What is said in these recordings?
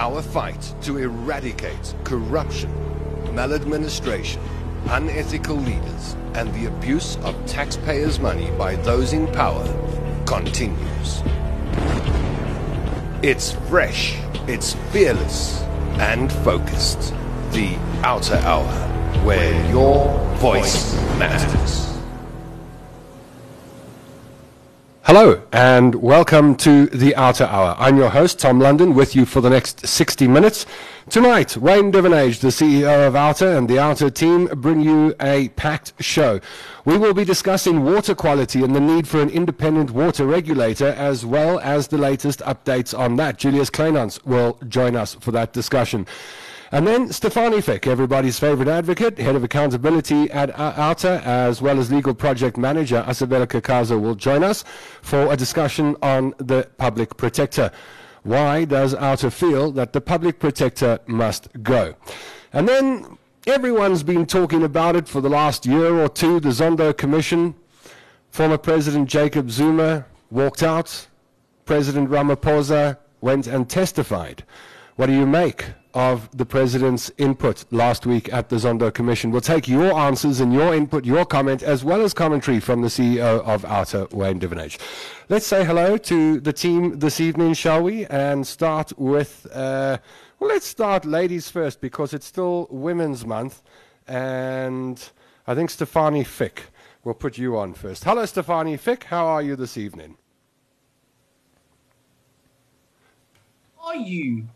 Our fight to eradicate corruption, maladministration, unethical leaders, and the abuse of taxpayers' money by those in power continues. It's fresh, it's fearless, and focused. The OUTA Hour, where your voice matters. Hello and welcome to the OUTA Hour. I'm your host, Tom London, with you for the next 60 minutes. Tonight, Wayne Duvenage, the CEO of OUTA, and the OUTA team bring you a packed show. We will be discussing water quality and the need for an independent water regulator, as well as the latest updates on that. Julius Kleynhans will join us for that discussion. And then Stefanie Fick, everybody's favorite advocate, head of accountability at OUTA, as well as legal project manager Asavela Kakaza, will join us for a discussion on the public protector. Why does OUTA feel that the public protector must go? And then everyone's been talking about it for the last year or two. The Zondo Commission, former President Jacob Zuma walked out. President Ramaphosa went and testified. What do you make of the President's input last week at the Zondo Commission. We'll take your answers and your input, your comment, as well as commentary from the CEO of OUTA, Wayne Duvenage. Let's say hello to the team this evening, shall we? And start with, uh, well, let's start ladies first because it's still Women's Month. And I think Stefanie Fick will put you on first. Hello, Stefanie Fick. How are you this evening? Are you?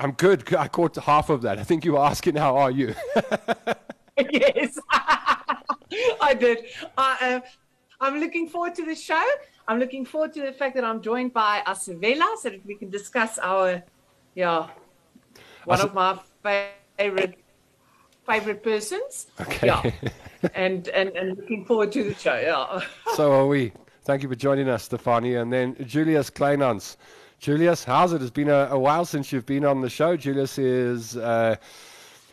I'm good. I caught half of that. I think you were asking, how are you? yes, I did. uh, I'm looking forward to the show. I'm looking forward to the fact that I'm joined by Asavela so that we can discuss our, yeah, one As- of my favorite favorite persons. Okay. Yeah. and, and, and looking forward to the show. Yeah. so are we. Thank you for joining us, Stefanie. And then Julius Kleynhans. Julius, how's it? It's been a, a, while since you've been on the show. Julius is uh,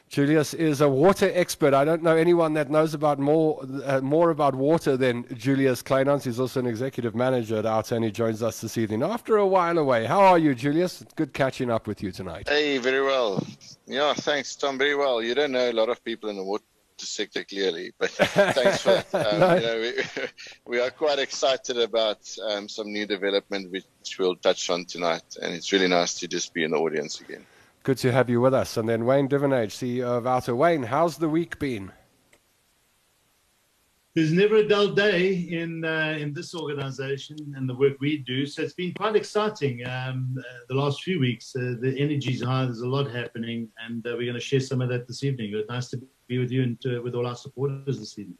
Julius is a water expert. I don't know anyone that knows about more uh, more about water than Julius Kleynhans. He's also an executive manager at OUTA, and he joins us this evening after a while away. How are you, Julius? good catching up with you tonight. Hey, very well. Yeah, thanks, Tom. Very well. You don't know a lot of people in the water sector clearly. But thanks for that. Um, no. you know, we, we, are quite excited about um, some new development which we'll touch on tonight, and it's really nice to just be in the audience again. Good to have you with us. And then Wayne Duvenage, CEO of OUTA. Wayne, how's the week been? There's never a dull day in uh, in this organisation and the work we do. So it's been quite exciting. Um, uh, the last few weeks, uh, the energy's high. There's a lot happening, and uh, we're going to share some of that this evening. It's nice to be with you and to, with all our supporters this evening.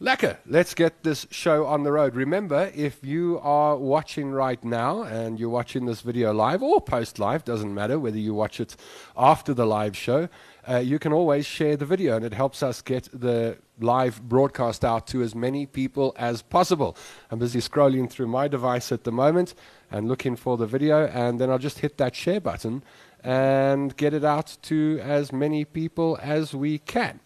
Lekker. Let's get this show on the road. Remember, if you are watching right now and you're watching this video live or post live, doesn't matter whether you watch it after the live show, uh, you can always share the video and it helps us get the live broadcast out to as many people as possible. I'm busy scrolling through my device at the moment and looking for the video, and then I'll just hit that share button and get it out to as many people as we can.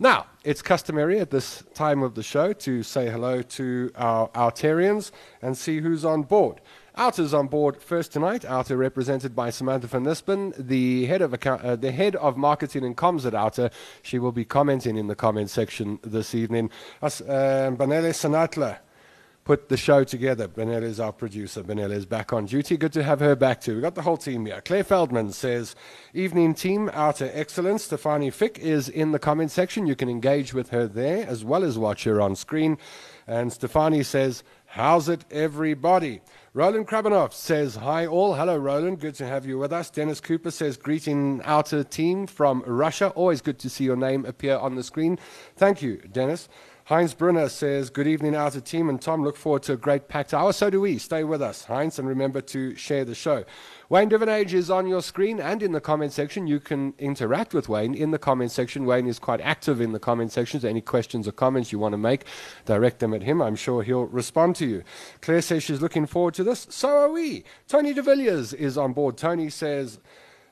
Now, it's customary at this time of the show to say hello to our Outarians and see who's on board. OUTA's on board first tonight. OUTA represented by Samantha van Nispen, the head of account, uh, the head of marketing and comms at OUTA. She will be commenting in the comment section this evening. Uh, Banele Sanatla put the show together. Benella is our producer. Benella is back on duty. Good to have her back too. We've got the whole team here. Claire Feldman says, Evening team, OUTA excellence. Stefanie Fick is in the comment section. You can engage with her there as well as watch her on screen. And Stefanie says, How's it, everybody? Roland Krabanov says, Hi all. Hello, Roland. Good to have you with us. Dennis Cooper says, Greeting OUTA team from Russia. Always good to see your name appear on the screen. Thank you, Dennis. Heinz Brunner says, Good evening, OUTA team and Tom. Look forward to a great packed hour. So do we. Stay with us, Heinz, and remember to share the show. Wayne Duvenage is on your screen and in the comment section. You can interact with Wayne in the comment section. Wayne is quite active in the comment sections. Any questions or comments you want to make, direct them at him. I'm sure he'll respond to you. Claire says she's looking forward to this. So are we. Tony de Villiers is on board. Tony says,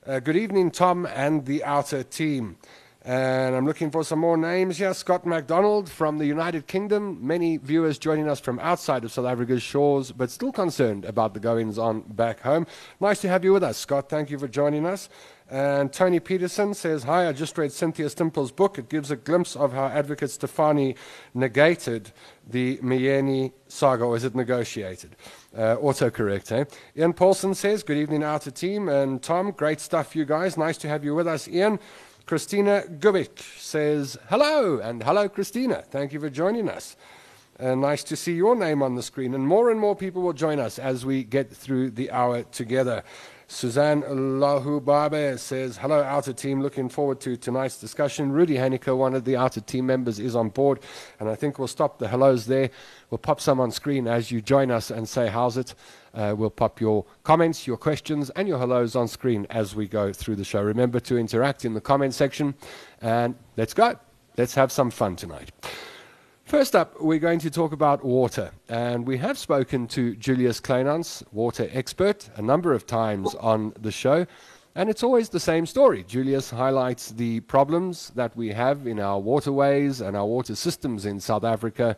uh, Good evening, Tom and the OUTA team. And I'm looking for some more names here. Scott MacDonald from the United Kingdom. Many viewers joining us from outside of South Africa's shores, but still concerned about the goings on back home. Nice to have you with us, Scott. Thank you for joining us. And Tony Peterson says, Hi, I just read Cynthia Stimpel's book. It gives a glimpse of how advocate Stefanie negated the Myeni saga, or is it negotiated? Uh, autocorrect, eh? Ian Paulson says, Good evening, OUTA team. And Tom, great stuff, you guys. Nice to have you with us, Ian. Christina Gubik says, Hello, and hello, Christina. Thank you for joining us. Uh, nice to see your name on the screen. And more and more people will join us as we get through the hour together. Suzanne Lahubabe says, Hello, OUTA team. Looking forward to tonight's discussion. Rudy Haneker, one of the OUTA team members, is on board. And I think we'll stop the hellos there. We'll pop some on screen as you join us and say, How's it? Uh, we'll pop your comments, your questions, and your hellos on screen as we go through the show. Remember to interact in the comment section. And let's go. Let's have some fun tonight. First up, we're going to talk about water. And we have spoken to Julius Kleynhans, water expert, a number of times on the show. And it's always the same story. Julius highlights the problems that we have in our waterways and our water systems in South Africa.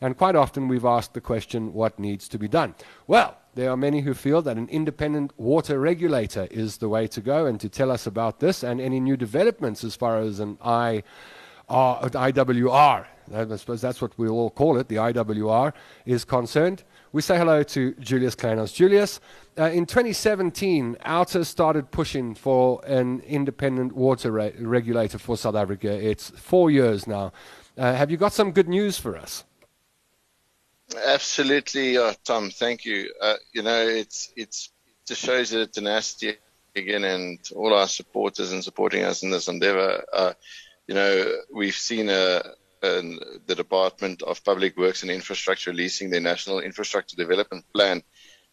And quite often we've asked the question, what needs to be done? Well, there are many who feel that an independent water regulator is the way to go. And to tell us about this and any new developments as far as an I, uh, IWR I suppose that's what we'll all call it, the IWR, is concerned. We say hello to Julius Kleynhans. Julius, uh, in 2017, OUTA started pushing for an independent water re- regulator for South Africa. It's four years now. Uh, have you got some good news for us? Absolutely, Tom. Thank you. Uh, you know, it's it's it just shows the tenacity again, and all our supporters and supporting us in this endeavor. Uh, you know, we've seen a and the Department of Public Works and Infrastructure releasing their National Infrastructure Development Plan,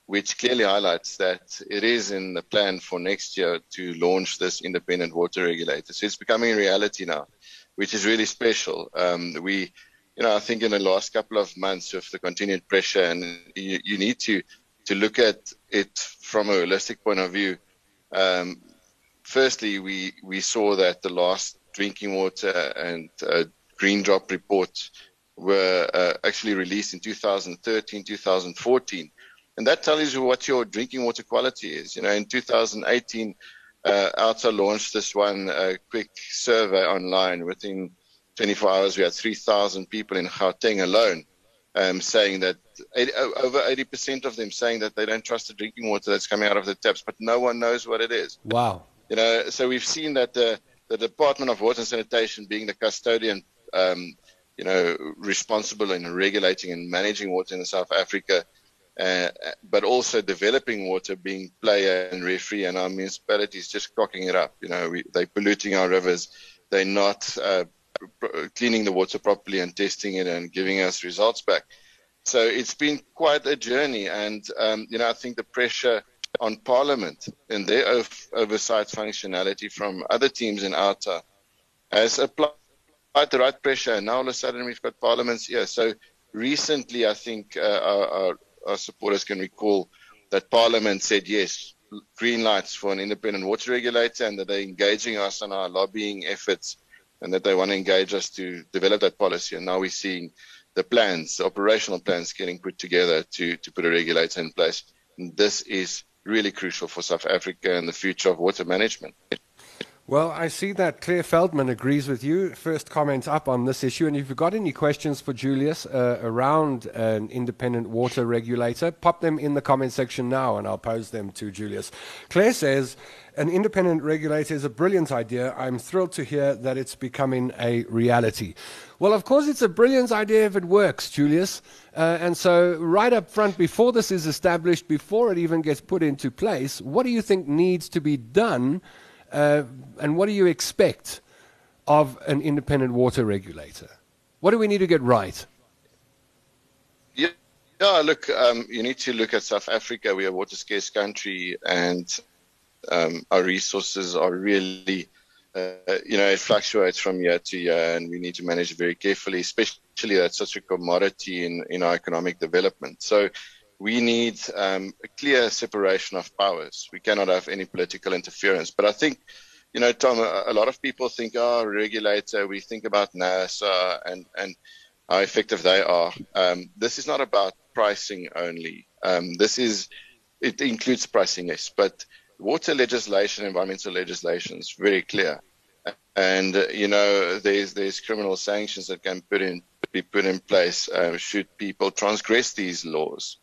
which clearly highlights that it is in the plan for next year to launch this independent water regulator. So it's becoming a reality now, which is really special. Um, we, you know, I think in the last couple of months with the continued pressure, and you, you need to to look at it from a holistic point of view. Um, firstly, we we saw that the last drinking water and uh, Green Drop reports were uh, actually released in 2013, 2014. And that tells you what your drinking water quality is. You know, in 2018, uh, OUTA launched this one uh, quick survey online. Within 24 hours, we had 3,000 people in Gauteng alone um, saying that 80, over 80% of them saying that they don't trust the drinking water that's coming out of the taps, but no one knows what it is. Wow. You know, so we've seen that the, the Department of Water and Sanitation being the custodian um, you know, responsible in regulating and managing water in South Africa, uh, but also developing water, being player and referee, and our municipalities just cocking it up. You know, we, they're polluting our rivers. They're not uh, cleaning the water properly and testing it and giving us results back. So it's been quite a journey, and um, you know, I think the pressure on Parliament and their oversight functionality from other teams in OUTA has applied applied the right pressure, and now all of a sudden we've got parliaments here. So recently, I think uh, our, our, our, supporters can recall that Parliament said yes, green lights for an independent water regulator, and that they're engaging us on our lobbying efforts, and that they want to engage us to develop that policy. And now we're seeing the plans, the operational plans, getting put together to to put a regulator in place. And this is really crucial for South Africa and the future of water management. Well, I see that Claire Feldman agrees with you. First comment up on this issue. And if you've got any questions for Julius uh, around an independent water regulator, pop them in the comment section now and I'll pose them to Julius. Claire says, an independent regulator is a brilliant idea. I'm thrilled to hear that it's becoming a reality. Well, of course, it's a brilliant idea if it works, Julius. Uh, and so, right up front, before this is established, before it even gets put into place, what do you think needs to be done? Uh, and what do you expect of an independent water regulator? What do we need to get right? Yeah, yeah look, um, you need to look at South Africa. We are a water scarce country, and um, our resources are really, uh, you know, it fluctuates from year to year, and we need to manage very carefully, especially that's such a commodity in, in our economic development. So we need um, a clear separation of powers. We cannot have any political interference. But I think you know, Tom, a, a lot of people think, oh, regulator, we think about NERSA and, and how effective they are. Um, this is not about pricing only. Um, this is, it includes pricing, yes, but water legislation, environmental legislation is very clear. And, uh, you know, there's, there's criminal sanctions that can put in, be put in place uh, should people transgress these laws.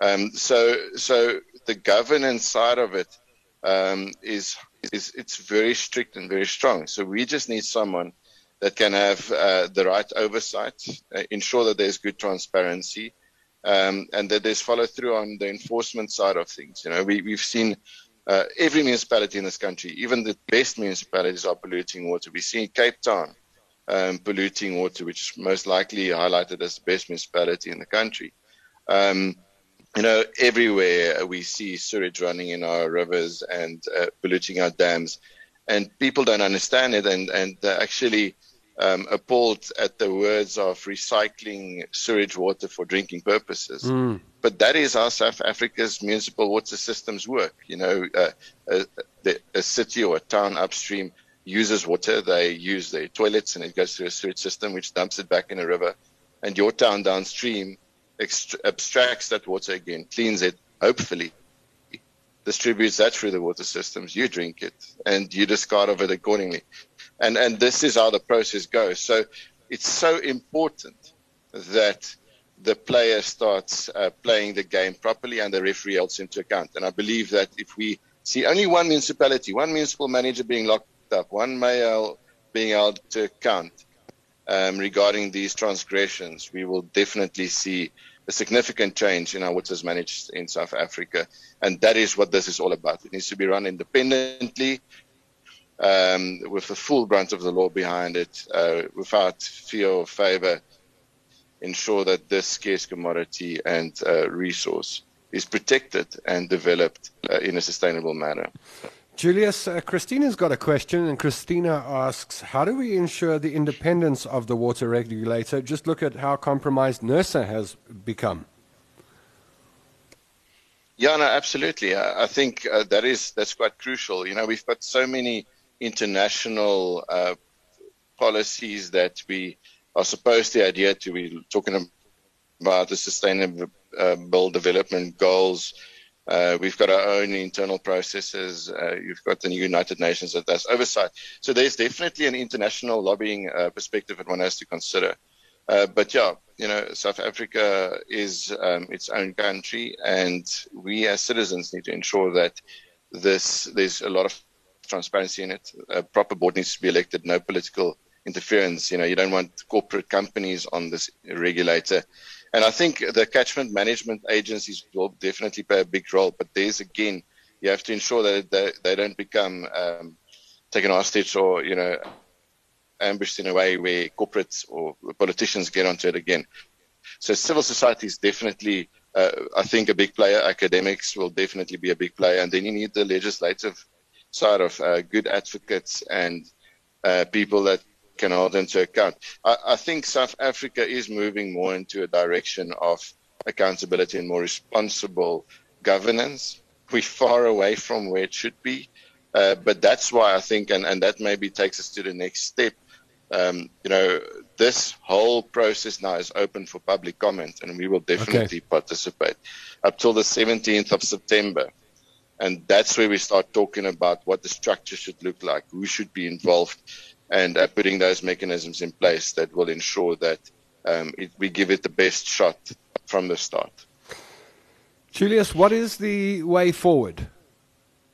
Um, so, so the governance side of it um, is is it's very strict and very strong. So we just need someone that can have uh, the right oversight, uh, ensure that there's good transparency, um, and that there's follow through on the enforcement side of things. You know, we, we've seen uh, every municipality in this country, even the best municipalities, are polluting water. We see Cape Town um, polluting water, which is most likely highlighted as the best municipality in the country. Um, you know, everywhere we see sewage running in our rivers and uh, polluting our dams, and people don't understand it, and and are actually um, appalled at the words of recycling sewage water for drinking purposes. Mm. But that is how South Africa's municipal water systems work. You know, uh, a, a, city or a town upstream uses water, they use their toilets, and it goes through a sewage system which dumps it back in a river. And your town downstream abstracts that water again, cleans it, hopefully, distributes that through the water systems. You drink it and you discard of it accordingly. And, and this is how the process goes. So it's so important that the player starts uh, playing the game properly and the referee holds into account. And I believe that if we see only one municipality, one municipal manager being locked up, one mayor being held to account um, regarding these transgressions, we will definitely see a significant change in how water is managed in South Africa. And that is what this is all about. It needs to be run independently, um, with the full brunt of the law behind it, uh, without fear or favor, ensure that this scarce commodity and uh, resource is protected and developed uh, in a sustainable manner. Julius, uh, Christina's got a question, and Christina asks, How do we ensure the independence of the water regulator? Just look at how compromised NERSA has become. Yeah, no, absolutely. I, I think uh, that is that's quite crucial. You know, we've got so many international uh, policies that we are supposed to adhere to. We're talking about the sustainable uh, development goals uh, we've got our own internal processes. Uh, you've got the United Nations that does oversight. So there's definitely an international lobbying uh, perspective that one has to consider. Uh, but yeah, you know, South Africa is um, its own country, and we as citizens need to ensure that this there's a lot of transparency in it. A proper board needs to be elected. No political interference. You know, you don't want corporate companies on this regulator and I think the catchment management agencies will definitely play a big role. But there's again, you have to ensure that they, they don't become um, taken hostage or you know ambushed in a way where corporates or politicians get onto it again. So civil society is definitely, uh, I think, a big player. Academics will definitely be a big player, and then you need the legislative side of uh, good advocates and uh, people that can hold into account. I, I think South Africa is moving more into a direction of accountability and more responsible governance. We're far away from where it should be. Uh, but that's why I think, and, and that maybe takes us to the next step. Um, you know, this whole process now is open for public comment, and we will definitely okay. participate up till the 17th of September. And that's where we start talking about what the structure should look like, who should be involved, and uh, putting those mechanisms in place that will ensure that um, it, we give it the best shot from the start. Julius, what is the way forward?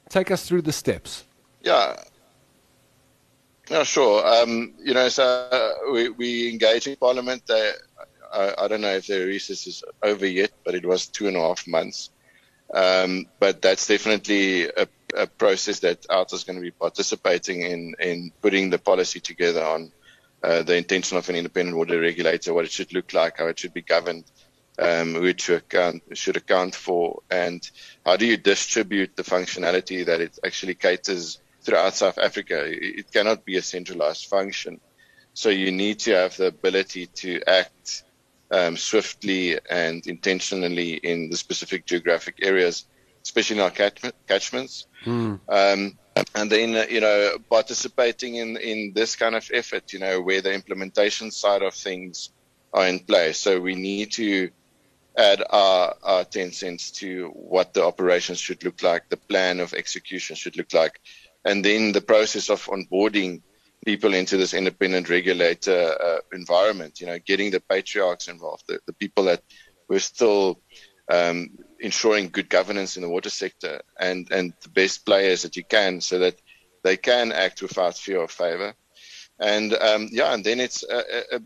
Take us through the steps. Yeah. Yeah, sure. Um, you know, so uh, we, we engage in Parliament. Uh, I, I, don't know if the recess is over yet, but it was two and a half months. Um, but that's definitely a a process that OUTA is going to be participating in in putting the policy together on uh, the intention of an independent water regulator, what it should look like, how it should be governed, um, who it should account, should account for, and how do you distribute the functionality that it actually caters throughout South Africa. It cannot be a centralized function. So you need to have the ability to act um, swiftly and intentionally in the specific geographic areas especially in our catchments. Mm. Um, and then uh, you know participating in in this kind of effort you know where the implementation side of things are in place so we need to add our, our 10 cents to what the operations should look like the plan of execution should look like and then the process of onboarding people into this independent regulator uh, environment you know getting the patriarchs involved the, the people that were still um, ensuring good governance in the water sector and, and the best players that you can so that they can act without fear or favor. And um, yeah, and then it's a, a, a,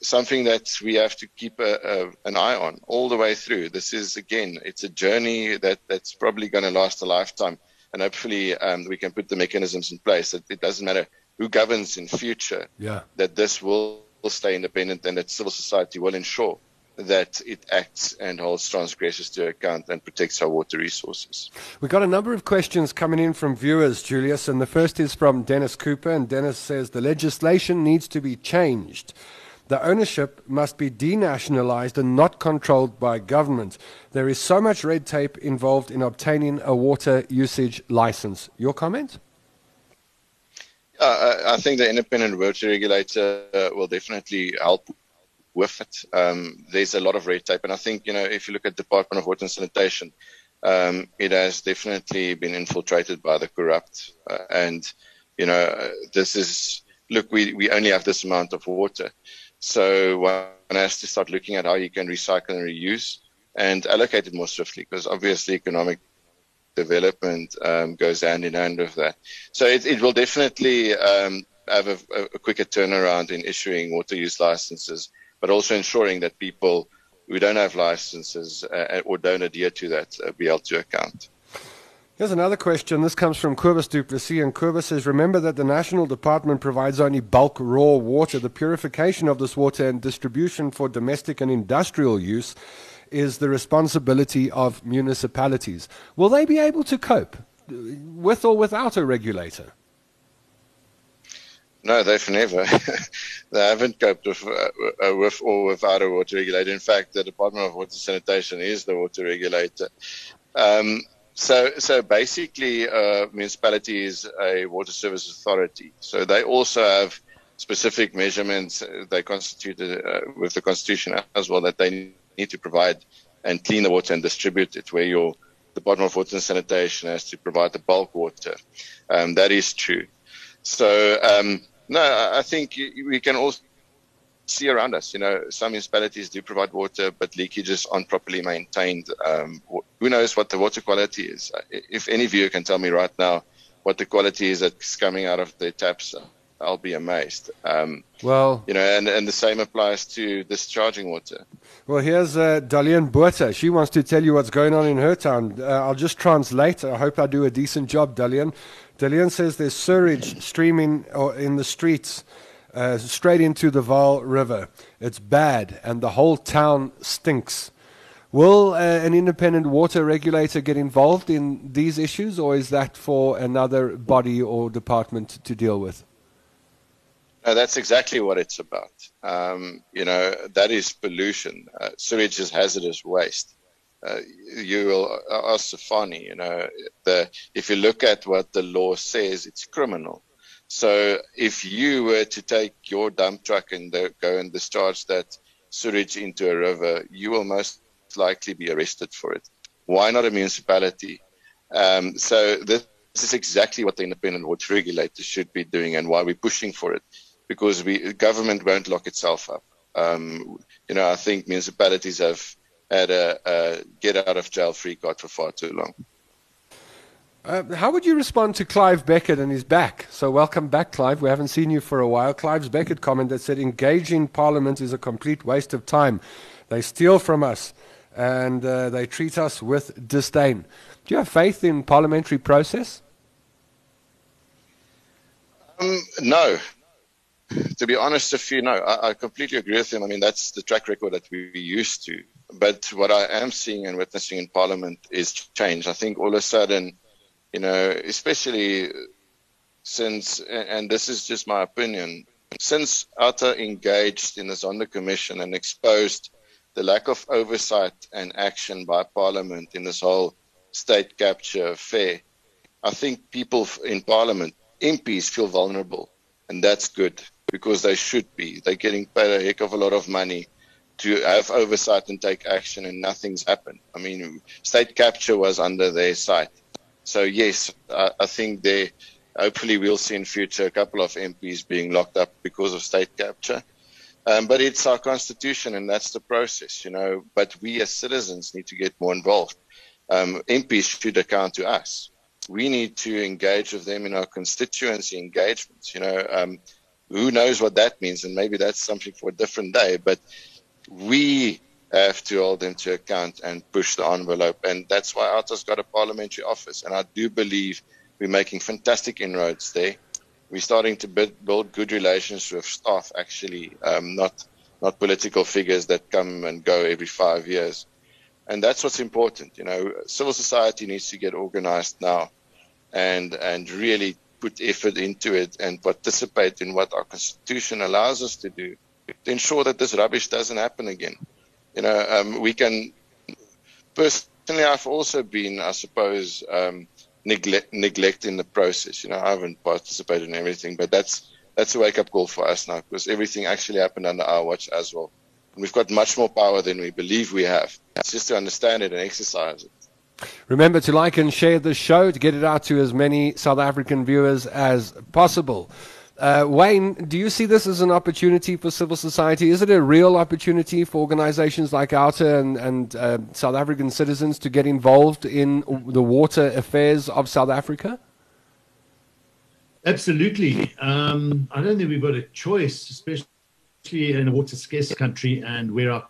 something that we have to keep an eye on all the way through. This is again, it's a journey that, that's probably going to last a lifetime, and hopefully um, we can put the mechanisms in place that it doesn't matter who governs in future. Yeah. that this will, will stay independent and that civil society will ensure that it acts and holds transgressors to account and protects our water resources. We've got a number of questions coming in from viewers, Julius, and the first is from Dennis Cooper. And Dennis says the legislation needs to be changed. The ownership must be denationalized and not controlled by government. There is so much red tape involved in obtaining a water usage license. Your comment? Uh, I think the independent water regulator uh, will definitely help with it. Um, there's a lot of red tape, and I think you know if you look at Department of Water and Sanitation, um, it has definitely been infiltrated by the corrupt, uh, and you know this is look we we only have this amount of water, so one has to start looking at how you can recycle and reuse and allocate it more swiftly because obviously economic development um, goes hand in hand with that. So it, it will definitely um, have a, a, quicker turnaround in issuing water use licenses but also ensuring that people who don't have licenses uh, or don't adhere to that uh, be held to account. Here's another question. This comes from Kobus Duplessis, and Kobus says, Remember that the National Department provides only bulk raw water. The purification of this water and distribution for domestic and industrial use is the responsibility of municipalities. Will they be able to cope with or without a regulator? No, they've never. they haven't coped with, uh, with or without a water regulator. In fact, the Department of Water Sanitation is the water regulator. Um, so, so basically, uh, municipality is a water service authority. So they also have specific measurements they constituted uh, with the constitution as well that they need to provide and clean the water and distribute it. Where your Department of Water and Sanitation has to provide the bulk water. Um, that is true. So um, no, I think we can also see around us. You know, some municipalities do provide water, but leakages aren't properly maintained. Um, who knows what the water quality is? If any viewer can tell me right now what the quality is that's coming out of the taps, I'll be amazed. Um, well, you know, and, and the same applies to discharging water. Well, here's uh, Dalian Buerta. She wants to tell you what's going on in her town. Uh, I'll just translate. I hope I do a decent job, Dalian. Dalian says there's sewage streaming uh, in the streets uh, straight into the Vaal River. It's bad, and the whole town stinks. Will uh, an independent water regulator get involved in these issues, or is that for another body or department to deal with? No, that's exactly what it's about. Um, you know, that is pollution. Uh, sewage is hazardous waste uh, you will ask Stefanie, you know, the, if you look at what the law says, it's criminal. So if you were to take your dump truck and go and discharge that sewage into a river, you will most likely be arrested for it. Why not a municipality? Um, so this, this is exactly what the independent water regulator should be doing and why we're pushing for it because we, government won't lock itself up. Um, you know, I think municipalities have had a, a get out of jail free card for far too long. Uh, how would you respond to Clive Beckett and his back? So, welcome back, Clive. We haven't seen you for a while. Clive's Beckett comment that said, engaging Parliament is a complete waste of time. They steal from us and uh, they treat us with disdain. Do you have faith in parliamentary process? Um, no, to be honest with you, no, I, I, completely agree with him. I mean, that's the track record that we used to. But what I am seeing and witnessing in Parliament is change. I think all of a sudden, you know, especially since, and this is just my opinion, since Outa engaged in the Zondo Commission and exposed the lack of oversight and action by Parliament in this whole state capture affair, I think people in Parliament, MPs, feel vulnerable, and that's good because they should be. They're getting paid a heck of a lot of money to have oversight and take action, and nothing's happened. I mean, state capture was under their sight. So yes, I, I think they. Hopefully, we'll see in future a couple of MPs being locked up because of state capture. Um, but it's our constitution, and that's the process, you know. But we as citizens need to get more involved. Um, MPs should account to us. We need to engage with them in our constituency engagements. You know, um, who knows what that means, and maybe that's something for a different day. But we have to hold them to account and push the envelope. And that's why OUTA's got a parliamentary office. And I do believe we're making fantastic inroads there. We're starting to build good relations with staff, actually, um, not not political figures that come and go every five years. And that's what's important. You know, civil society needs to get organized now and and really put effort into it and participate in what our constitution allows us to do to ensure that this rubbish doesn't happen again. You know, um, we can. Personally, I've also been, I suppose, um, neglect, neglecting the process. You know, I haven't participated in everything, but that's that's a wake up call for us now because everything actually happened under our watch as well. And we've got much more power than we believe we have. It's just to understand it and exercise it. Remember to like and share the show to get it out to as many South African viewers as possible. Uh, Wayne, do you see this as an opportunity for civil society? Is it a real opportunity for organizations like OUTA and, and uh, South African citizens to get involved in the water affairs of South Africa? Absolutely. Um, I don't think we've got a choice, especially in a water scarce country and where our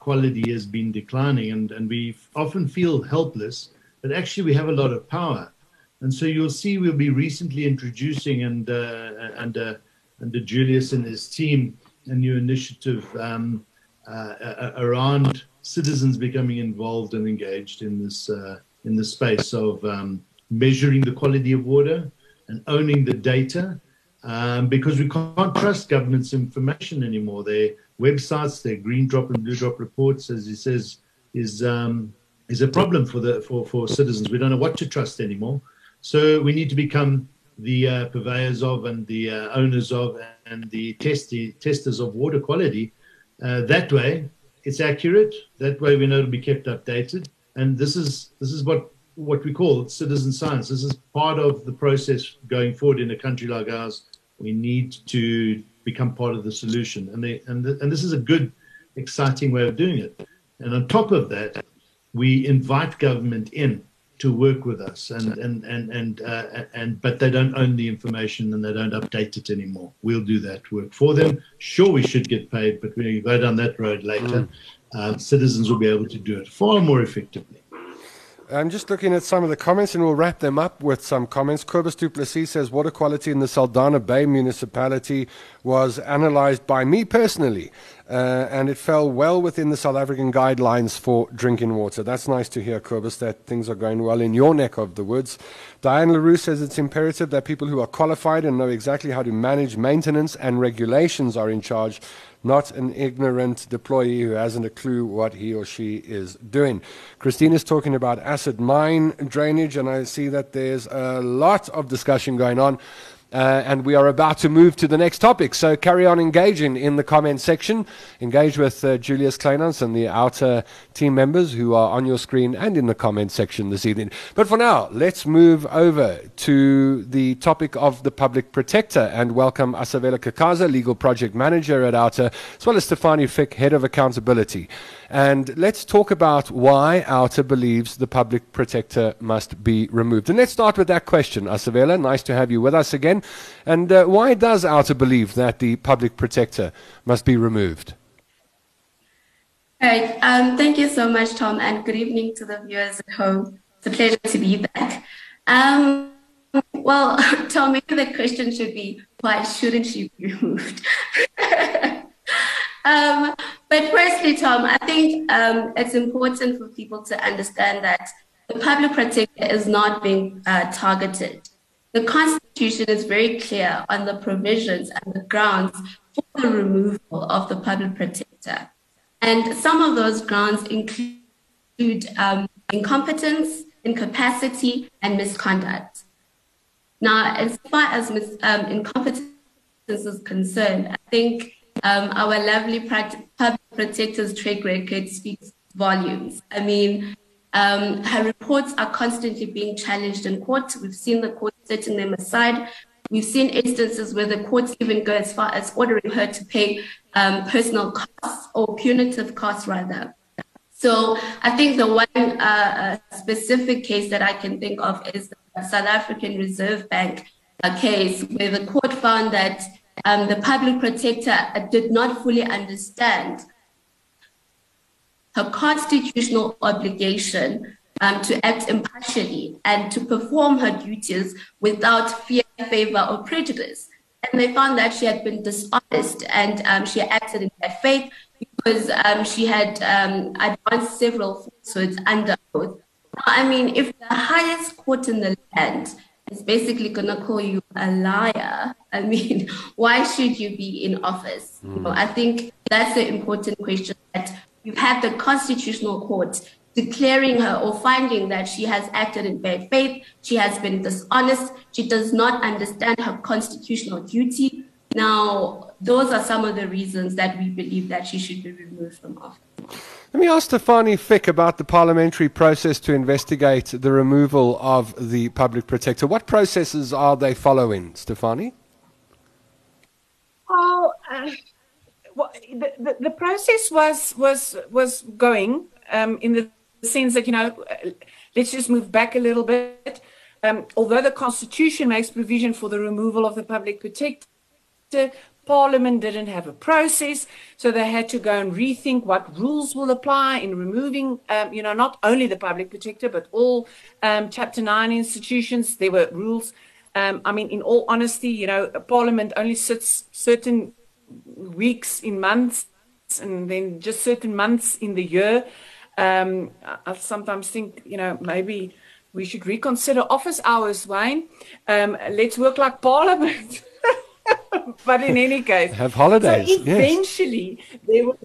quality has been declining. And, and we often feel helpless, but actually we have a lot of power. And so you'll see we'll be recently introducing and uh, under under Julius and his team a new initiative um, uh, around citizens becoming involved and engaged in this uh, in the space of um, measuring the quality of water and owning the data. Um, because we can't trust government's information anymore. Their websites, their green drop and blue drop reports, as he says, is um, is a problem for the for, for citizens. We don't know what to trust anymore. So we need to become the uh, purveyors of and the uh, owners of and the testi- testers of water quality. Uh, that way, it's accurate. That way, we know it'll be kept updated. And this is this is what what we call citizen science. This is part of the process going forward in a country like ours. We need to become part of the solution, and they, and the, and this is a good, exciting way of doing it. And on top of that, we invite government in to work with us. And and and and uh, and but they don't own the information and they don't update it anymore. We'll do that work for them. Sure we should get paid but when you go down that road later mm. um, citizens will be able to do it far more effectively I'm just looking at some of the comments and we'll wrap them up with some comments. Cobus Duplessis says water quality in the Saldanha Bay municipality was analyzed by me personally uh, and it fell well within the South African guidelines for drinking water. That's nice to hear, Cobus, that things are going well in your neck of the woods. Diane LaRue says it's imperative that people who are qualified and know exactly how to manage maintenance and regulations are in charge not an ignorant deployee who hasn't a clue what he or she is doing. Christine is talking about acid mine drainage, and I see that there's a lot of discussion going on. Uh, and we are about to move to the next topic. So carry on engaging in the comment section. Engage with uh, Julius Kleynhans and the OUTA team members who are on your screen and in the comment section this evening. But for now, let's move over to the topic of the public protector and welcome Asavela Kakaza, legal project manager at OUTA, as well as Stefanie Fick, head of accountability. And let's talk about why OUTA believes the public protector must be removed. And let's start with that question, Asavela. Nice to have you with us again. And uh, why does OUTA believe that the public protector must be removed? All right. Um, thank you so much, Tom, and good evening to the viewers at home. It's a pleasure to be back. Um, well, Tom, maybe the question should be why shouldn't she be removed? um, but firstly, Tom, I think um, it's important for people to understand that the public protector is not being uh, targeted. The Constitution is very clear on the provisions and the grounds for the removal of the public protector. And some of those grounds include um, incompetence, incapacity, and misconduct. Now, as far as mis- um, incompetence is concerned, I think um, our lovely public protector's track record speaks volumes. I mean, um, her reports are constantly being challenged in court. We've seen the court setting them aside. We've seen instances where the courts even go as far as ordering her to pay um, personal costs or punitive costs, rather. So I think the one uh, uh, specific case that I can think of is the South African Reserve Bank uh, case, where the court found that um, the public protector did not fully understand her constitutional obligation um, to act impartially and to perform her duties without fear, favor, or prejudice. And they found that she had been dishonest and um, she acted in bad faith because um, she had um, advanced several falsehoods under oath. I mean, if the highest court in the land is basically going to call you a liar, I mean, why should you be in office? Mm. You know, I think that's the important question that you have had the constitutional court declaring her or finding that she has acted in bad faith, she has been dishonest, she does not understand her constitutional duty. Now, those are some of the reasons that we believe that she should be removed from office. Let me ask Stefanie Fick about the parliamentary process to investigate the removal of the public protector. What processes are they following, Stefanie? Oh, uh, well, the, the, the, process was was was going um, in the sense that you know, let's just move back a little bit. Um, although the Constitution makes provision for the removal of the public protector, Parliament didn't have a process, so they had to go and rethink what rules will apply in removing, um, you know, not only the public protector but all um, Chapter Nine institutions. There were rules. Um, I mean, in all honesty, you know, Parliament only sits certain weeks in months, and then just certain months in the year. Um, I sometimes think, you know, maybe we should reconsider office hours, Wayne. Um, let's work like Parliament. but in any case, have holidays. So eventually, yes. they will.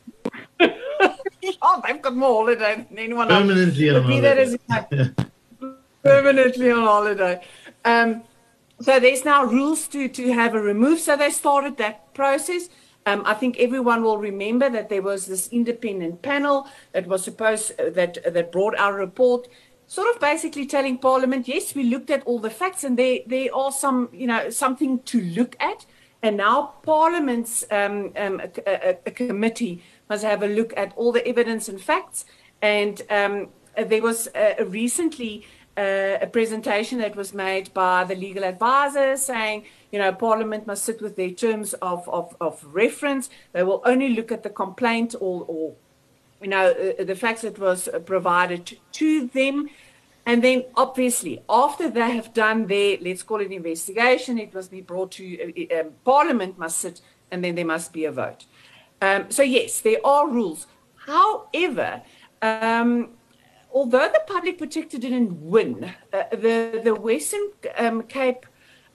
oh, they've got more holiday than anyone Permanently else. on holiday. Permanently on holiday. Um, so there's now rules to to have a remove. So they started that process. Um, I think everyone will remember that there was this independent panel that was supposed uh, that that brought our report sort of basically telling Parliament, yes, we looked at all the facts and there there are some, you know, something to look at. And now Parliament's um, um, a, a, committee must have a look at all the evidence and facts. And um, there was uh, recently uh, a presentation that was made by the legal advisor saying, you know, Parliament must sit with their terms of, of, of reference. They will only look at the complaint or, or you know, uh, the facts that was provided to them. And then, obviously, after they have done their, let's call it investigation, it must be brought to uh, um, Parliament, must sit, and then there must be a vote. Um, so, yes, there are rules. However, um, although the public protector didn't win, uh, the, the Western um, Cape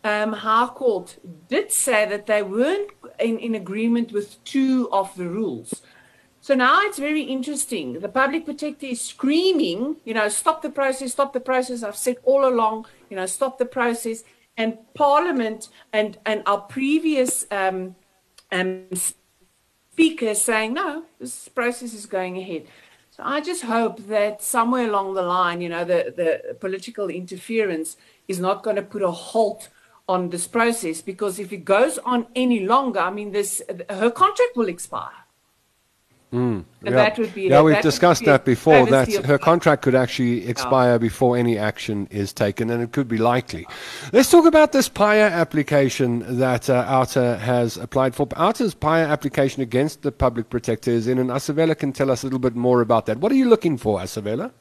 um, High Court did say that they weren't in, in agreement with two of the rules. So now it's very interesting. The public protector is screaming, you know, stop the process, stop the process. I've said all along, you know, stop the process. And Parliament and, and our previous um, um, speakers saying, no, this process is going ahead. So I just hope that somewhere along the line, you know, the, the political interference is not going to put a halt on this process because if it goes on any longer, I mean, this her contract will expire. Mm, yeah, that would be yeah. we've discussed that before. That her contract could actually expire oh. before any action is taken, and it could be likely. Let's talk about this PAIA application that uh, OUTA has applied for. OUTA's PAIA application against the public protector is in, and Asavela can tell us a little bit more about that. What are you looking for, Asavela?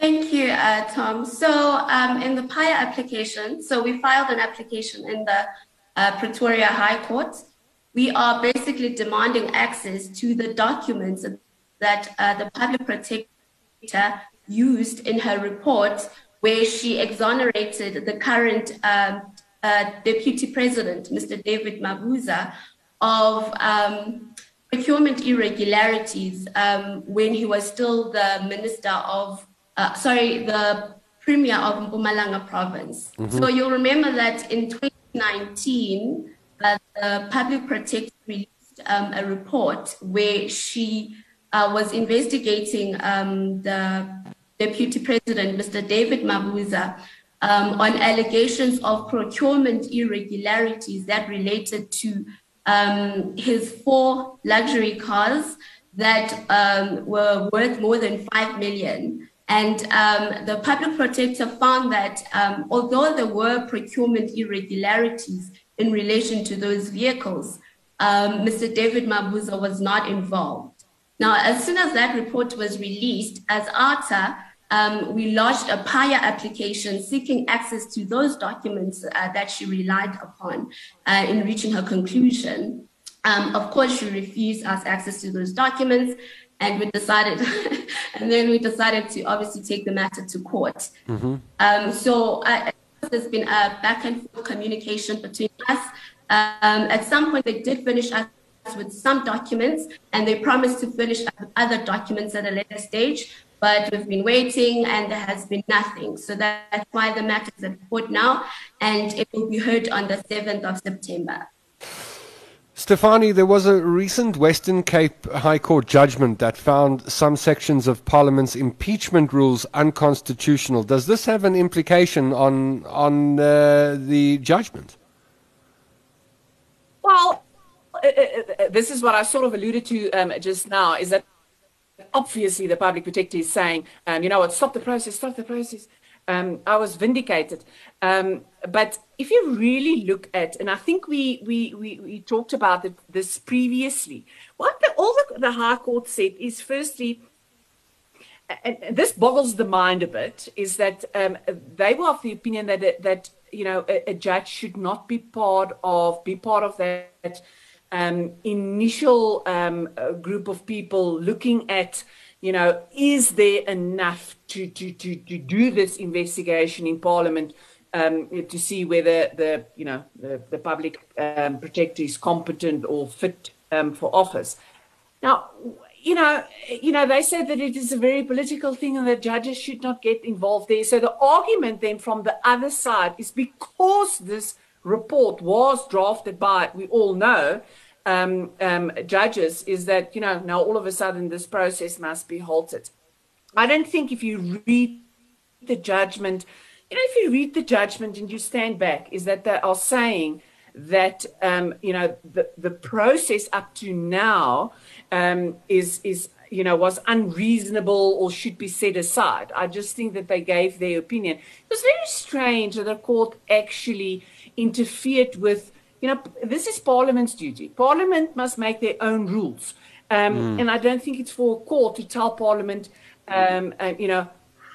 Thank you, uh, Tom. So, um, in the PAIA application, so we filed an application in the uh, Pretoria High Court we are basically demanding access to the documents that uh, the public protector used in her report, where she exonerated the current um, uh, deputy president, Mr. David Mabuza, of um, procurement irregularities um, when he was still the minister of uh, sorry, the Premier of Mpumalanga province. Mm-hmm. So you'll remember that in 2019, uh, the public protector released um, a report where she uh, was investigating um, the deputy president, Mr. David Mabuza, um, on allegations of procurement irregularities that related to um, his four luxury cars that um, were worth more than 5 million. And um, the public protector found that although there were procurement irregularities in relation to those vehicles, Mr. Um, David Mabuza was not involved. Now, as soon as that report was released, as OUTA, um, we lodged a PAIA application seeking access to those documents uh, that she relied upon uh, in reaching her conclusion. Um, of course, she refused us access to those documents, and we decided, and then we decided to obviously take the matter to court. Mm-hmm. Um, so uh, there's been a back and forth communication between us. Um, at some point, they did finish us with some documents, and they promised to finish other documents at a later stage but we've been waiting and there has been nothing. So that's why the matter is at court now and it will be heard on the 7th of September. Stefanie, there was a recent Western Cape High Court judgment that found some sections of Parliament's impeachment rules unconstitutional. Does this have an implication on on uh, the judgment? Well, uh, uh, uh this is what I sort of alluded to um, just now. Is that obviously the public protector is saying, um, you know what, stop the process, stop the process. Um, I was vindicated. Um, but if you really look at, and I think we we we, we talked about it, this previously, what the, all the, the High Court said is firstly, and this boggles the mind a bit, is that um, they were of the opinion that that you know a, a, judge should not be part of be part of that um, initial um, group of people looking at, you know, is there enough to, to, to, to do this investigation in Parliament um, to see whether the, you know, the, the public um, protector is competent or fit um, for office. Now, you know, you know, they said that it is a very political thing and that judges should not get involved there. So the argument then from the other side is because this report was drafted by, we all know, um, um, judges, is that, you know, now all of a sudden this process must be halted. I don't think if you read the judgment, you know, if you read the judgment and you stand back, is that they are saying that, um, you know, the, the process up to now um, is, is, you know, was unreasonable or should be set aside. I just think that they gave their opinion. It was very strange that the court actually interfered with, you know, this is Parliament's duty. Parliament must make their own rules. Um, mm. And I don't think it's for a court to tell Parliament, um, uh, you know,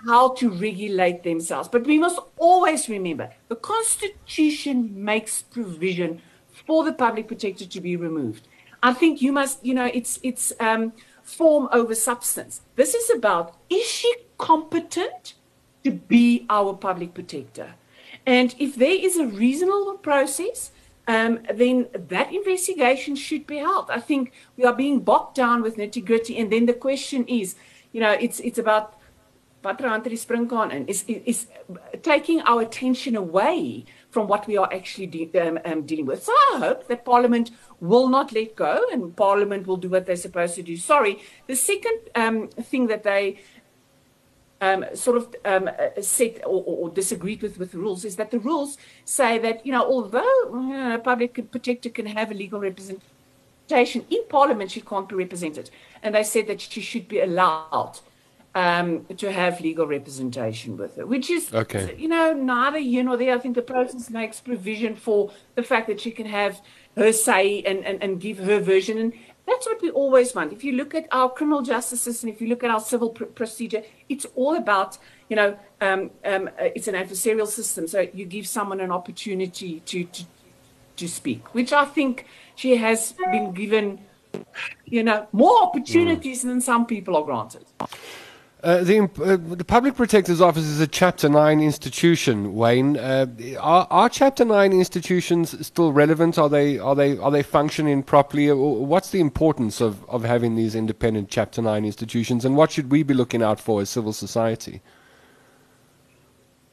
how to regulate themselves. But we must always remember the Constitution makes provision for the public protector to be removed. I think you must, you know, it's it's um, form over substance. This is about is she competent to be our public protector? And if there is a reasonable process, um, then that investigation should be held. I think we are being bogged down with nitty gritty. And then the question is, you know, it's it's about and is, is taking our attention away from what we are actually de- um, um, dealing with. So I hope that Parliament will not let go and Parliament will do what they're supposed to do. Sorry. The second um, thing that they um, sort of um, uh, set or, or, disagreed with with the rules is that the rules say that you know although you know, a public protector can have a legal representation in Parliament, she can't be represented, and they said that she should be allowed um, to have legal representation with her, which is okay. you know neither here nor there. I think the process makes provision for the fact that she can have her say and, and, and give her version and that's what we always want. If you look at our criminal justice system, if you look at our civil pr- procedure, it's all about, you know, um, um, uh, it's an adversarial system. So you give someone an opportunity to, to, to speak, which I think she has been given, you know, more opportunities mm. than some people are granted. Uh, the, uh, the Public Protector's Office is a Chapter 9 institution, Wayne. Uh, are, are, Chapter 9 institutions still relevant? Are they, are they, are they functioning properly? What's the importance of, of having these independent Chapter 9 institutions, and what should we be looking out for as civil society?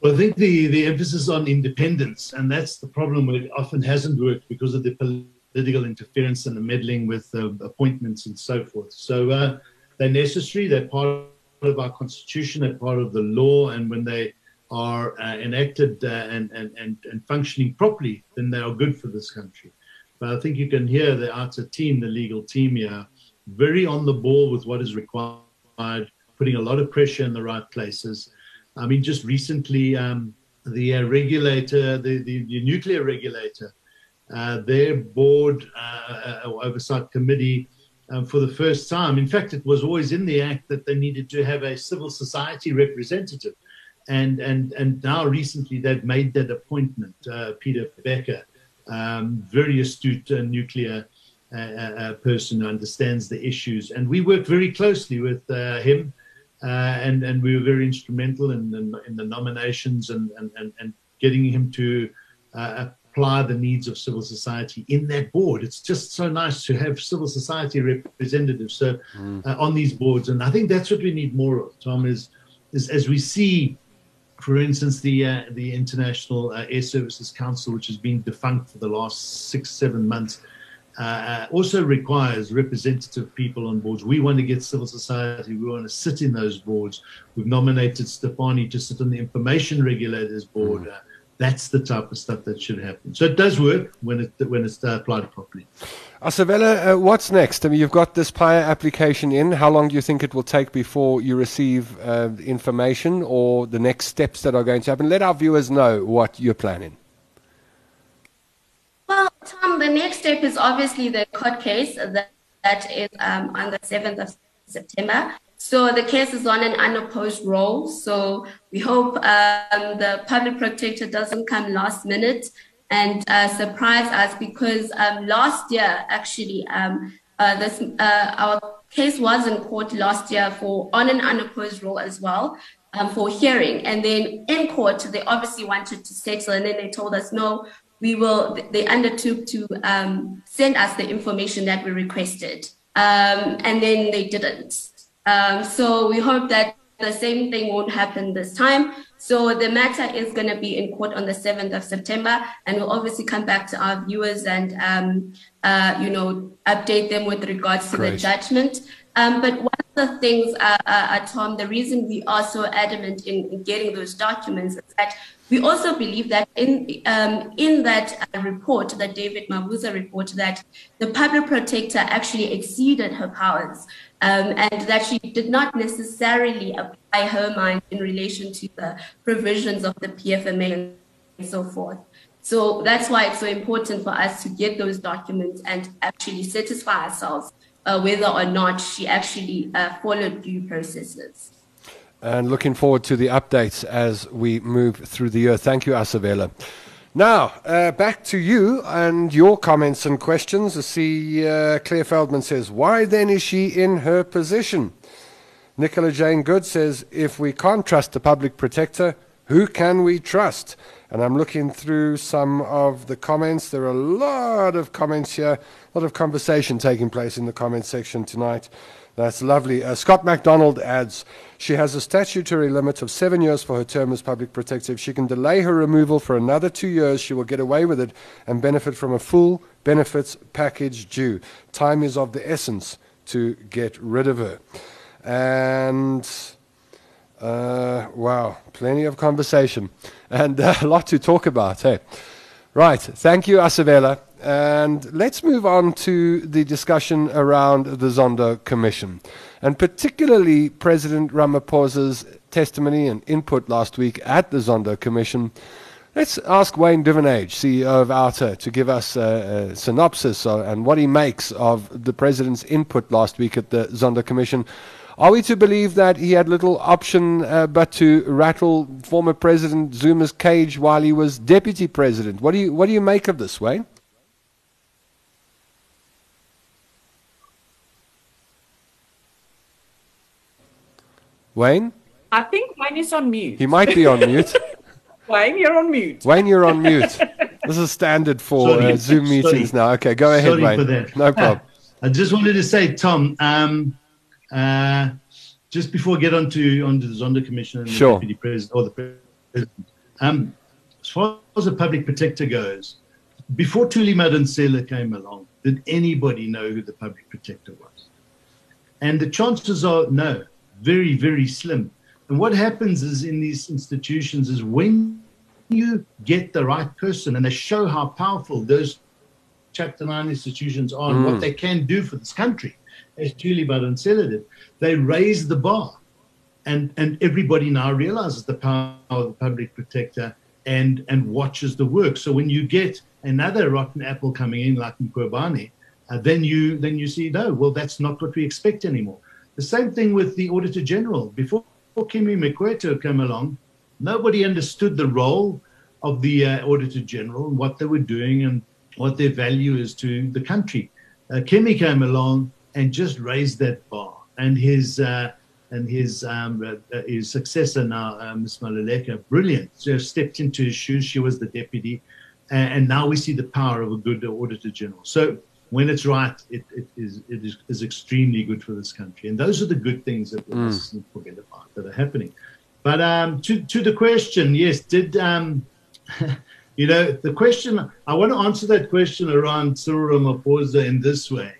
Well, I think the, the emphasis on independence, and that's the problem where it often hasn't worked because of the political interference and the meddling with uh, appointments and so forth. So uh, they're necessary, they're part of our constitution, they're part of the law, and when they are uh, enacted uh, and, and, and, and functioning properly, then they are good for this country. But I think you can hear the OUTA team, the legal team here, very on the ball with what is required, putting a lot of pressure in the right places. I mean, just recently, um, the uh, regulator, the, the, the, nuclear regulator, uh, their board uh, uh oversight committee um, for the first time. In fact, it was always in the act that they needed to have a civil society representative. And, and, and now recently they've made that appointment, uh, Peter Becker, um, very astute uh, nuclear uh, uh, uh person who understands the issues. And we work very closely with him. and, and we were very instrumental in, in, in the nominations and, and, and, and, getting him to apply the needs of civil society in that board. It's just so nice to have civil society representatives so, mm. uh, on these boards, and I think that's what we need more of. Tom is, is as we see, for instance, the uh, the International uh, Air Services Council, which has been defunct for the last six seven months. Uh, uh, also requires representative people on boards. We want to get civil society. We want to sit in those boards. We've nominated Stefanie to sit on the Information Regulators Board. Mm. That's the type of stuff that should happen. So it does work when it when it's applied properly. Asavela, uh, what's next? I mean, you've got this PAIA application in. How long do you think it will take before you receive uh, information or the next steps that are going to happen? Let our viewers know what you're planning. Well, Tom, the next step is obviously the court case that, that is um, on the 7th of September. So the case is on an unopposed roll. So we hope um, the public protector doesn't come last minute and uh, surprise us because um, last year, actually, um, uh, this uh, our case was in court last year for on an unopposed roll as well um, for hearing. And then in court, they obviously wanted to settle, and then they told us no. We will. They undertook to um, send us the information that we requested, um, and then they didn't. Um, so we hope that the same thing won't happen this time. So the matter is going to be in court on the 7th of September, and we'll obviously come back to our viewers and, um, uh, you know, update them with regards to Great. the judgment. Um, but one of the things, uh, uh, uh, Tom, the reason we are so adamant in, in, getting those documents is that we also believe that in um, in that uh, report, the David Mabuza report, that the public protector actually exceeded her powers um, and that she did not necessarily apply her mind in relation to the provisions of the PFMA and so forth. So that's why it's so important for us to get those documents and actually satisfy ourselves uh, whether or not she actually uh, followed due processes. And looking forward to the updates as we move through the year. Thank you, Asavela. Now, uh, back to you and your comments and questions. I see uh, Claire Feldman says, Why then is she in her position? Nicola Jane Good says, If we can't trust the public protector, who can we trust? And I'm looking through some of the comments. There are a lot of comments here, a lot of conversation taking place in the comment section tonight. That's lovely. Uh, Scott MacDonald adds she has a statutory limit of seven years for her term as public protector. If she can delay her removal for another two years, she will get away with it and benefit from a full benefits package due. Time is of the essence to get rid of her. And uh, wow, plenty of conversation and uh, a lot to talk about. Hey, right. Thank you, Asavela. And let's move on to the discussion around the Zondo Commission, and particularly President Ramaphosa's testimony and input last week at the Zondo Commission. Let's ask Wayne Duvenage, CEO of OUTA, to give us a, a synopsis of, and what he makes of the President's input last week at the Zondo Commission. Are we to believe that he had little option uh, but to rattle former President Zuma's cage while he was Deputy President? What do you, what do you make of this, Wayne? Wayne? I think Wayne is on mute. He might be on mute. Wayne, you're on mute. Wayne, you're on mute. This is standard for uh, Zoom Sorry. meetings now. Okay, go ahead, Sorry Wayne. for that. No problem. I just wanted to say, Tom, um, uh, just before I get onto onto the Zondo Commission and Sure. the deputy president or the president, um, as far as the public protector goes, before Thuli Madonsela came along, did anybody know who the public protector was? And the chances are no, very very slim. And what happens is in these institutions is when you get the right person and they show how powerful those Chapter 9 institutions are and what they can do for this country, as Thuli Madonsela did, they raise the bar. And, and everybody now realizes the power of the public protector and, and watches the work. So when you get another rotten apple coming in like Mkhwebane, uh, then you then you see no, well that's not what we expect anymore. The same thing with the Auditor General. Before Kimi Makwetu came along, nobody understood the role of the uh, Auditor General and what they were doing and what their value is to the country. Uh, Kimi came along and just raised that bar, and his uh, and his um, uh, uh, his successor now, uh, Ms. Maluleke, brilliant. Stepped into his shoes. She was the deputy, and now we see the power of a good Auditor General. So when it's right, it, it is it is, is extremely good for this country, and those are the good things that we mustn't forget about that are happening. But um, to to the question, yes, did um, you know the question? I want to answer that question around Cyril Ramaphosa in this way.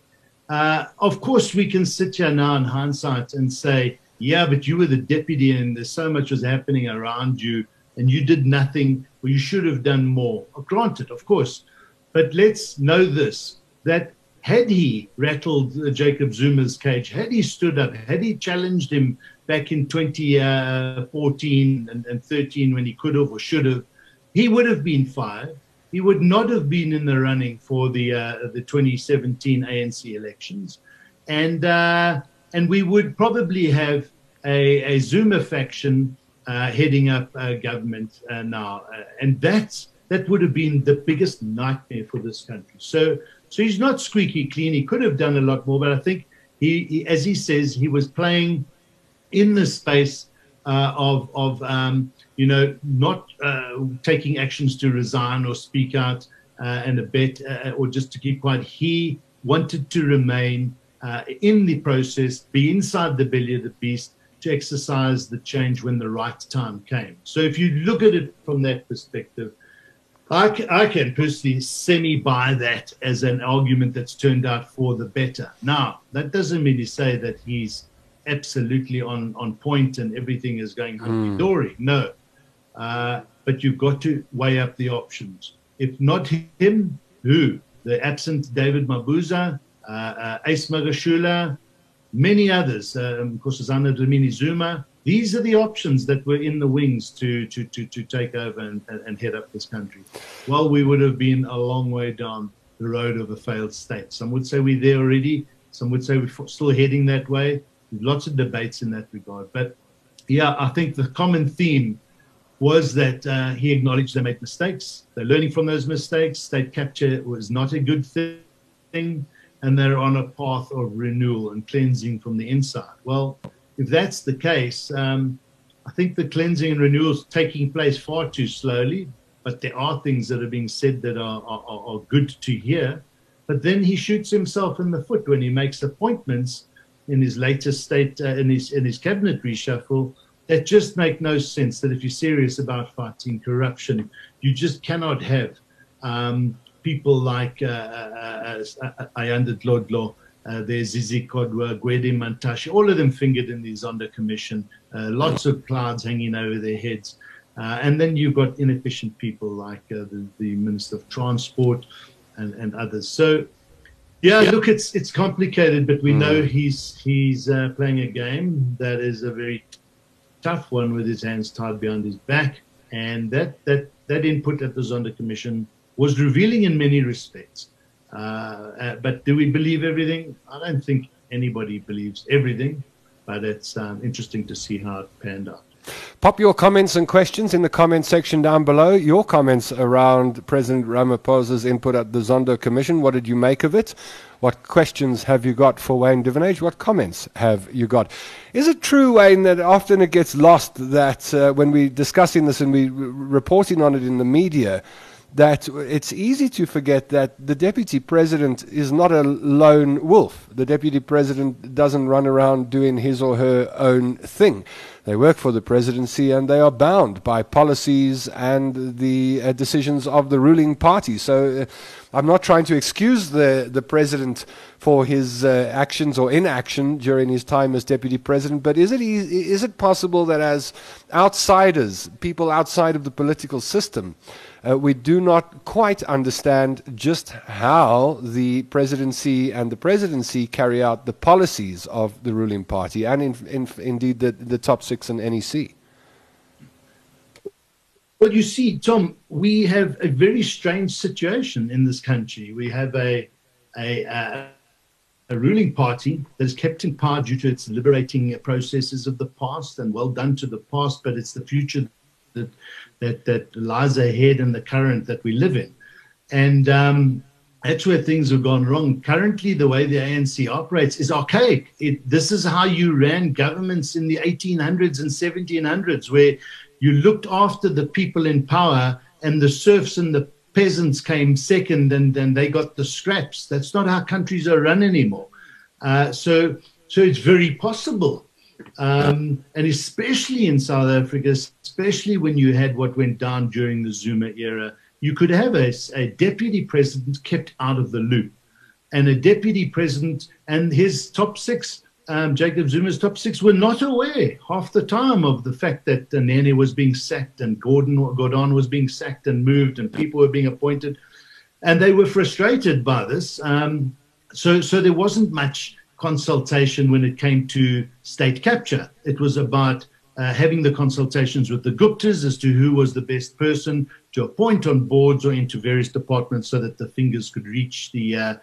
Uh, of course, we can sit here now in hindsight and say, yeah, but you were the deputy and there's so much was happening around you and you did nothing or you should have done more. Granted, of course. But let's know this that had he rattled uh, Jacob Zuma's cage, had he stood up, had he challenged him back in 2014 and, and 13 when he could have or should have, he would have been fired. He would not have been in the running for the uh, the 2017 ANC elections, and uh, and we would probably have a, a Zuma faction uh, heading up uh, government uh, now, uh, and that's that would have been the biggest nightmare for this country. So so he's not squeaky clean. He could have done a lot more, but I think he, he as he says, he was playing in the space uh, of of um, you know not uh, taking actions to resign or speak out uh, and abet uh, or just to keep quiet. He wanted to remain uh, in the process, be inside the belly of the beast to exercise the change when the right time came. So if you look at it from that perspective. I can, I can personally semi buy that as an argument that's turned out for the better. Now, that doesn't mean to say that he's absolutely on, on point and everything is going hunky dory. No. Uh, but you've got to weigh up the options. If not him, who? The absent David Mabuza, uh, uh, Ace Magashule, many others, um, Nkosazana Dlamini Zuma. These are the options that were in the wings to, to, to, to take over and, and head up this country. Well, we would have been a long way down the road of a failed state. Some would say we're there already. Some would say we're still heading that way. Lots of debates in that regard. But yeah, I think the common theme was that uh, he acknowledged they made mistakes. They're learning from those mistakes. State capture was not a good thing, and they're on a path of renewal and cleansing from the inside. Well, if that's the case, um, I think the cleansing and renewal is taking place far too slowly. But there are things that are being said that are, are, are good to hear. But then he shoots himself in the foot when he makes appointments in his latest state, uh, in his in his cabinet reshuffle, that just make no sense. That if you're serious about fighting corruption, you just cannot have um, people like uh, uh, uh, Ayanda Dlodlo, uh, there's Zizi Kodwa, Gwede Mantashe, all of them fingered in the Zondo Commission, uh, lots of clouds hanging over their heads. Uh, and then you've got inefficient people like uh, the, the Minister of Transport and, and others. So, yeah, look, it's it's complicated, but we know he's he's uh, playing a game that is a very tough one with his hands tied behind his back, and that that that input at the Zondo Commission was revealing in many respects. Uh, uh, but do we believe everything? I don't think anybody believes everything, but it's um, interesting to see how it panned out. Pop your comments and questions in the comment section down below. Your comments around President Ramaphosa's input at the Zondo Commission. What did you make of it? What questions have you got for Wayne Duvenage? What comments have you got? Is it true, Wayne, that often it gets lost that uh, when we're discussing this and we're reporting on it in the media, that it's easy to forget that the deputy president is not a lone wolf. The deputy president doesn't run around doing his or her own thing. They work for the presidency and they are bound by policies and the uh, decisions of the ruling party. So uh, I'm not trying to excuse the, the president for his uh, actions or inaction during his time as deputy president, but is it, is it possible that as outsiders, people outside of the political system, uh, we do not quite understand just how the presidency and the presidency carry out the policies of the ruling party and in, in, indeed the, the top six and NEC. Well, you see, Tom, we have a very strange situation in this country. We have a, a, a, a ruling party that is kept in power due to its liberating processes of the past, and well done to the past, but it's the future that that that lies ahead in the current that we live in, and um, that's where things have gone wrong. Currently, the way the ANC operates is archaic. It, this is how you ran governments in the 1800s and 1700s, where you looked after the people in power, and the serfs and the peasants came second, and and they got the scraps. That's not how countries are run anymore. Uh, so so it's very possible um, and especially in South Africa, especially when you had what went down during the Zuma era, you could have a, a deputy president kept out of the loop. And a deputy president and his top six, um, Jacob Zuma's top six, were not aware half the time of the fact that Nene was being sacked and Gordhan Gordhan was being sacked and moved and people were being appointed. And they were frustrated by this. Um, so, so there wasn't much consultation when it came to state capture. It was about uh, having the consultations with the Guptas as to who was the best person to appoint on boards or into various departments so that the fingers could reach the uh,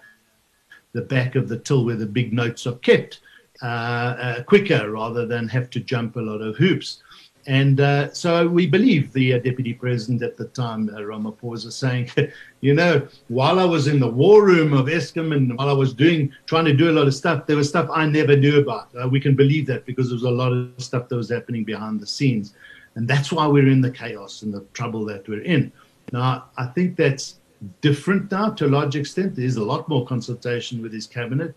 the back of the till where the big notes are kept uh, uh quicker rather than have to jump a lot of hoops. And uh, so we believe the uh, deputy president at the time, uh, Ramaphosa, saying, you know, while I was in the war room of Eskom and while I was doing, trying to do a lot of stuff, there was stuff I never knew about. Uh, we can believe that because there was a lot of stuff that was happening behind the scenes. And that's why we're in the chaos and the trouble that we're in. Now, I think that's different now to a large extent. There's a lot more consultation with his cabinet.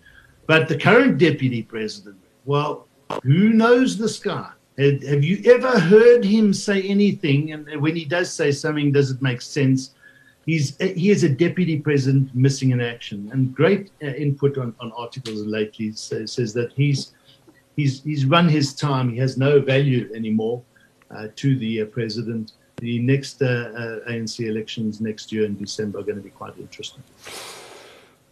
But the current deputy president, well, who knows this guy? Have you ever heard him say anything? And when he does say something, does it make sense? He's he is a deputy president missing in action, and great uh, input on, on articles lately says, says that he's he's he's run his time. He has no value anymore uh, to the uh, president. The next uh, uh ANC elections next year in December are going to be quite interesting.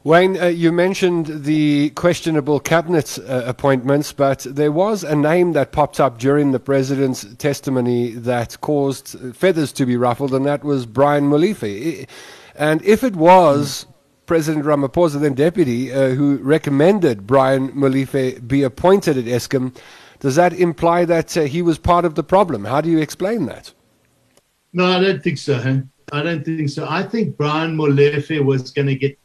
Wayne, uh, you mentioned the questionable cabinet uh, appointments, but there was a name that popped up during the president's testimony that caused feathers to be ruffled, and that was Brian Molefe. And if it was President Ramaphosa, then deputy, uh, who recommended Brian Molefe be appointed at Eskom, does that imply that uh, he was part of the problem? How do you explain that? No, I don't think so. Huh? I don't think so. I think Brian Molefe was going to get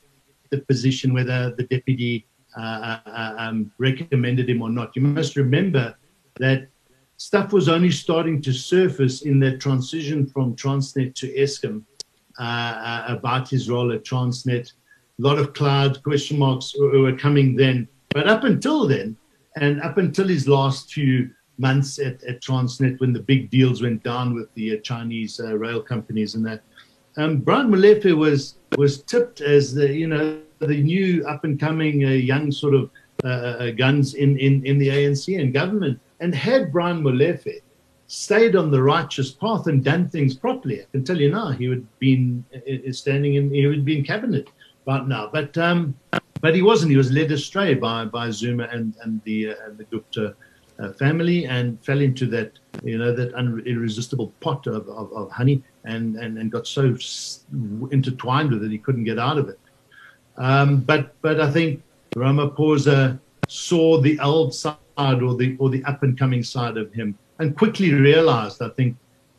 the position whether the deputy uh, uh, um, recommended him or not. You must remember that stuff was only starting to surface in that transition from Transnet to Eskom uh, uh, about his role at Transnet. A lot of cloud question marks were coming then. But up until then, and up until his last few months at, at Transnet, when the big deals went down with the uh, Chinese uh, rail companies and that, um, Brian Molefe was was tipped as the you know the new up and coming uh, young sort of uh, uh guns in, in in the ANC and government. And had Brian Molefe stayed on the righteous path and done things properly, I can tell you now he would been uh, standing in he would be in cabinet right now. But um, but he wasn't. He was led astray by by Zuma and and the uh, and the Gupta uh, family and fell into that you know that un- irresistible pot of, of, of, honey and, and and got so intertwined with it he couldn't get out of it um, but but I think Ramaphosa saw the old side or the or the up and coming side of him and quickly realized, I think,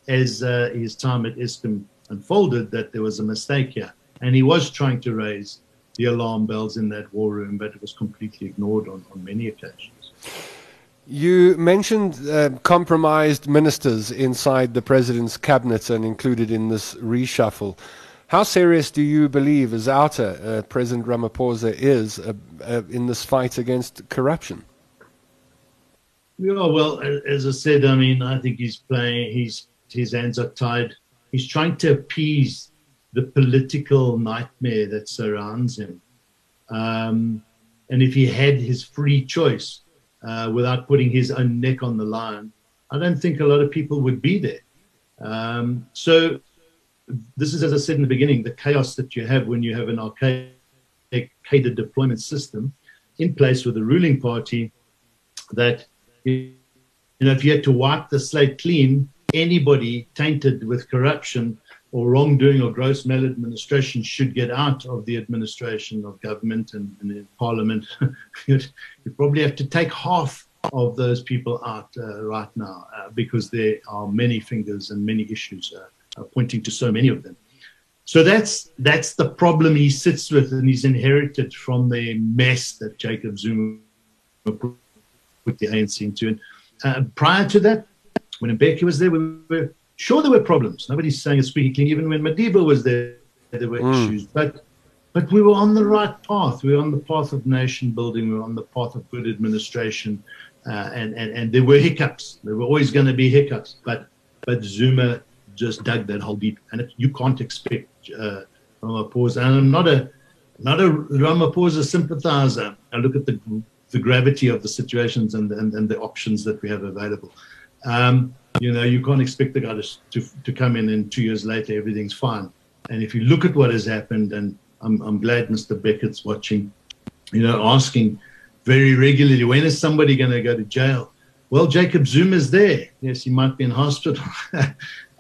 as uh, his time at Eskom unfolded, that there was a mistake here. And he was trying to raise the alarm bells in that war room, but it was completely ignored on, on many occasions. You mentioned uh, compromised ministers inside the president's cabinet and included in this reshuffle. How serious do you believe, as OUTA uh, President Ramaphosa is uh, uh, in this fight against corruption? Yeah, well, as I said, I mean, I think he's playing. He's his hands are tied. He's trying to appease the political nightmare that surrounds him. Um, and if he had his free choice uh, without putting his own neck on the line, I don't think a lot of people would be there. Um, so this is, as I said in the beginning, the chaos that you have when you have an archaic cadre deployment system in place with the ruling party that, you know, if you had to wipe the slate clean, anybody tainted with corruption or wrongdoing or gross maladministration should get out of the administration of government and, and parliament. you probably have to take half of those people out uh, right now uh, because there are many fingers and many issues uh, pointing to so many of them. So that's that's the problem he sits with, and he's inherited from the mess that Jacob Zuma put the ANC into. And uh, prior to that, when Mbeki was there, we were sure there were problems. Nobody's saying it's squeaky clean. Even when Madiba was there, there were mm. issues. But but we were on the right path. We were on the path of nation building. We were on the path of good administration. Uh, and, and, and there were hiccups. There were always going to be hiccups. But but Zuma just dug that hole deep, and it, you can't expect uh, Ramaphosa. And I'm not a not a Ramaphosa sympathizer. I look at the the gravity of the situations and, and, and the options that we have available. Um, you know, you can't expect the guy to, to, to come in and two years later everything's fine. And if you look at what has happened, and I'm, I'm glad Mr. Beckett's watching, you know, asking very regularly, when is somebody going to go to jail? Well, Jacob Zuma's there. Yes, he might be in hospital.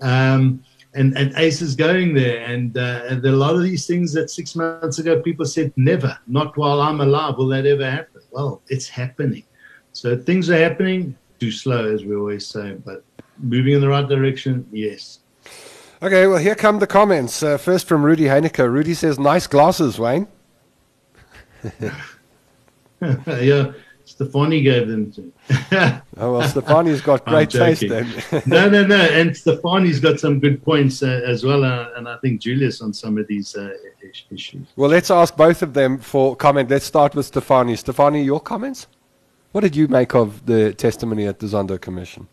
Um, and, and ACE is going there. And, uh, and a lot of these things that six months ago people said, never, not while I'm alive will that ever happen. Well, it's happening. So things are happening too slow, as we always say, but moving in the right direction, yes. Okay, well, here come the comments. Uh, first from Rudy Heineke. Rudy says, nice glasses, Wayne. yeah, Stefanie gave them to. oh well, Stefanie's got great taste then. no, no, no, and Stefanie's got some good points uh, as well, uh, and I think Julius on some of these uh, issues. Well, let's ask both of them for comment. Let's start with Stefanie. Stefanie, your comments. What did you make of the testimony at the Zondo Commission?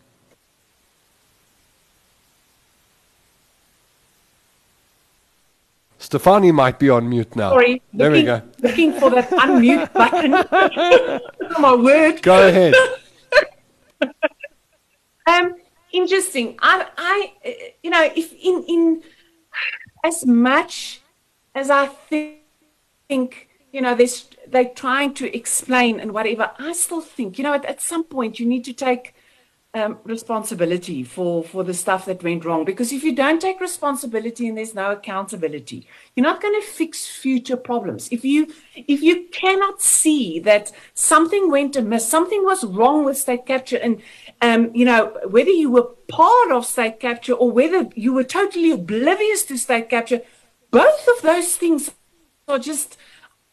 Stefanie might be on mute now. Sorry. There looking, we go. Looking for that unmute button. oh, my word. Go ahead. um, interesting. I, I, you know, if in in as much as I think, you know, there's they're trying to explain and whatever, I still think, you know, at, at some point you need to take um, responsibility for for the stuff that went wrong. Because if you don't take responsibility and there's no accountability you're not going to fix future problems. If you if you cannot see that something went amiss something was wrong with state capture and um, you know whether you were part of state capture or whether you were totally oblivious to state capture both of those things are just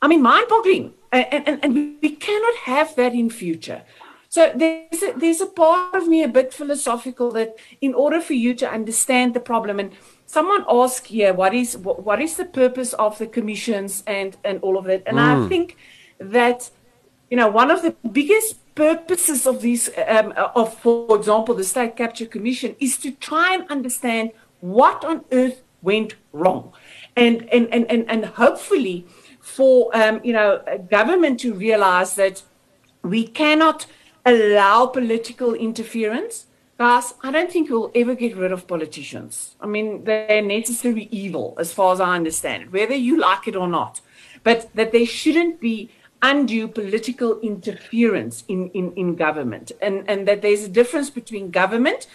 i mean mind-boggling. And, and, and we cannot have that in future so there's a, there's a part of me a bit philosophical that in order for you to understand the problem and someone asked here what is what, what is the purpose of the commissions and and all of that and mm. I think that you know one of the biggest purposes of these um, of for example the state capture commission is to try and understand what on earth went wrong and and and and, and hopefully for um, you know government to realize that we cannot allow political interference. Guys, I don't think we'll ever get rid of politicians. I mean, they're necessary evil as far as I understand whether you like it or not. But that there shouldn't be undue political interference in, in, in government and, and that there's a difference between government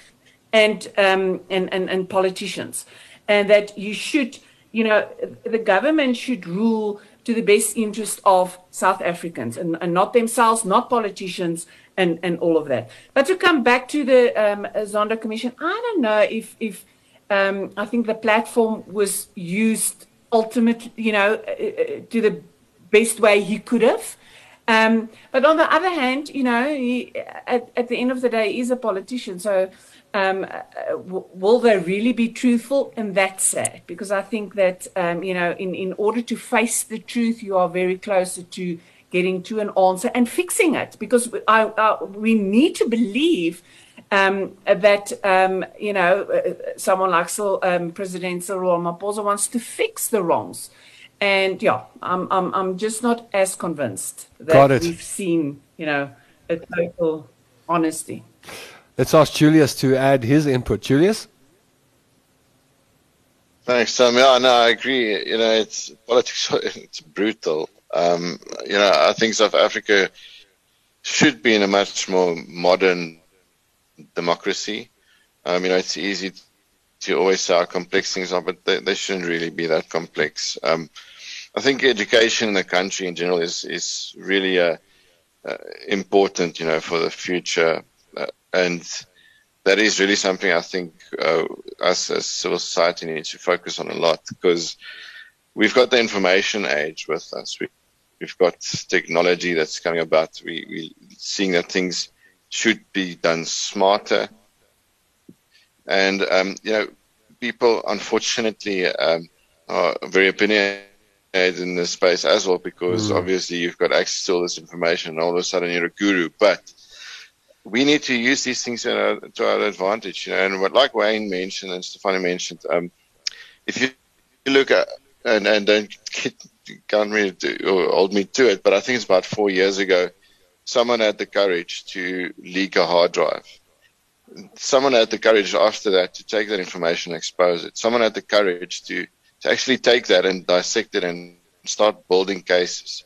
and, um, and, and, and politicians. And that you should, you know, the government should rule to the best interest of South Africans and, and not themselves, not politicians, and, and all of that. But to come back to the um, Zondo Commission, I don't know if, if um, I think the platform was used ultimately, you know, uh, uh, to the best way he could have. Um, but on the other hand, you know, he, at, at the end of the day, he's a politician. So um, uh, will they really be truthful? And that's sad because I think that, um, you know, in, in order to face the truth, you are very closer to getting to an answer and fixing it because I, I, we need to believe um, that, um, you know, uh, someone like um, President Cyril Ramaphosa wants to fix the wrongs. And yeah, I'm, I'm, I'm just not as convinced that we've seen, you know, a total honesty. Let's ask Julius to add his input. Julius? Thanks, Tom. Yeah, no, I agree. You know, it's politics. It's brutal. Um, you know, I think South Africa should be in a much more modern democracy. Um, you know, it's easy to always say how complex things are, but they, they shouldn't really be that complex. Um, I think education in the country in general is is really uh, uh, important, you know, for the future and that is really something I think uh, us as civil society needs to focus on a lot because we've got the information age with us. We, have got technology that's coming about. We, we seeing that things should be done smarter, and um, you know, people unfortunately um, are very opinionated in this space as well because mm. obviously you've got access to all this information, and all of a sudden you're a guru, but we need to use these things to our, to our advantage. You know, and what like Wayne mentioned and Stefanie mentioned, um, if you look at and, and don't get, can't really or hold me to it, but I think it's about four years ago, someone had the courage to leak a hard drive. Someone had the courage after that to take that information and expose it. Someone had the courage to, to actually take that and dissect it and start building cases.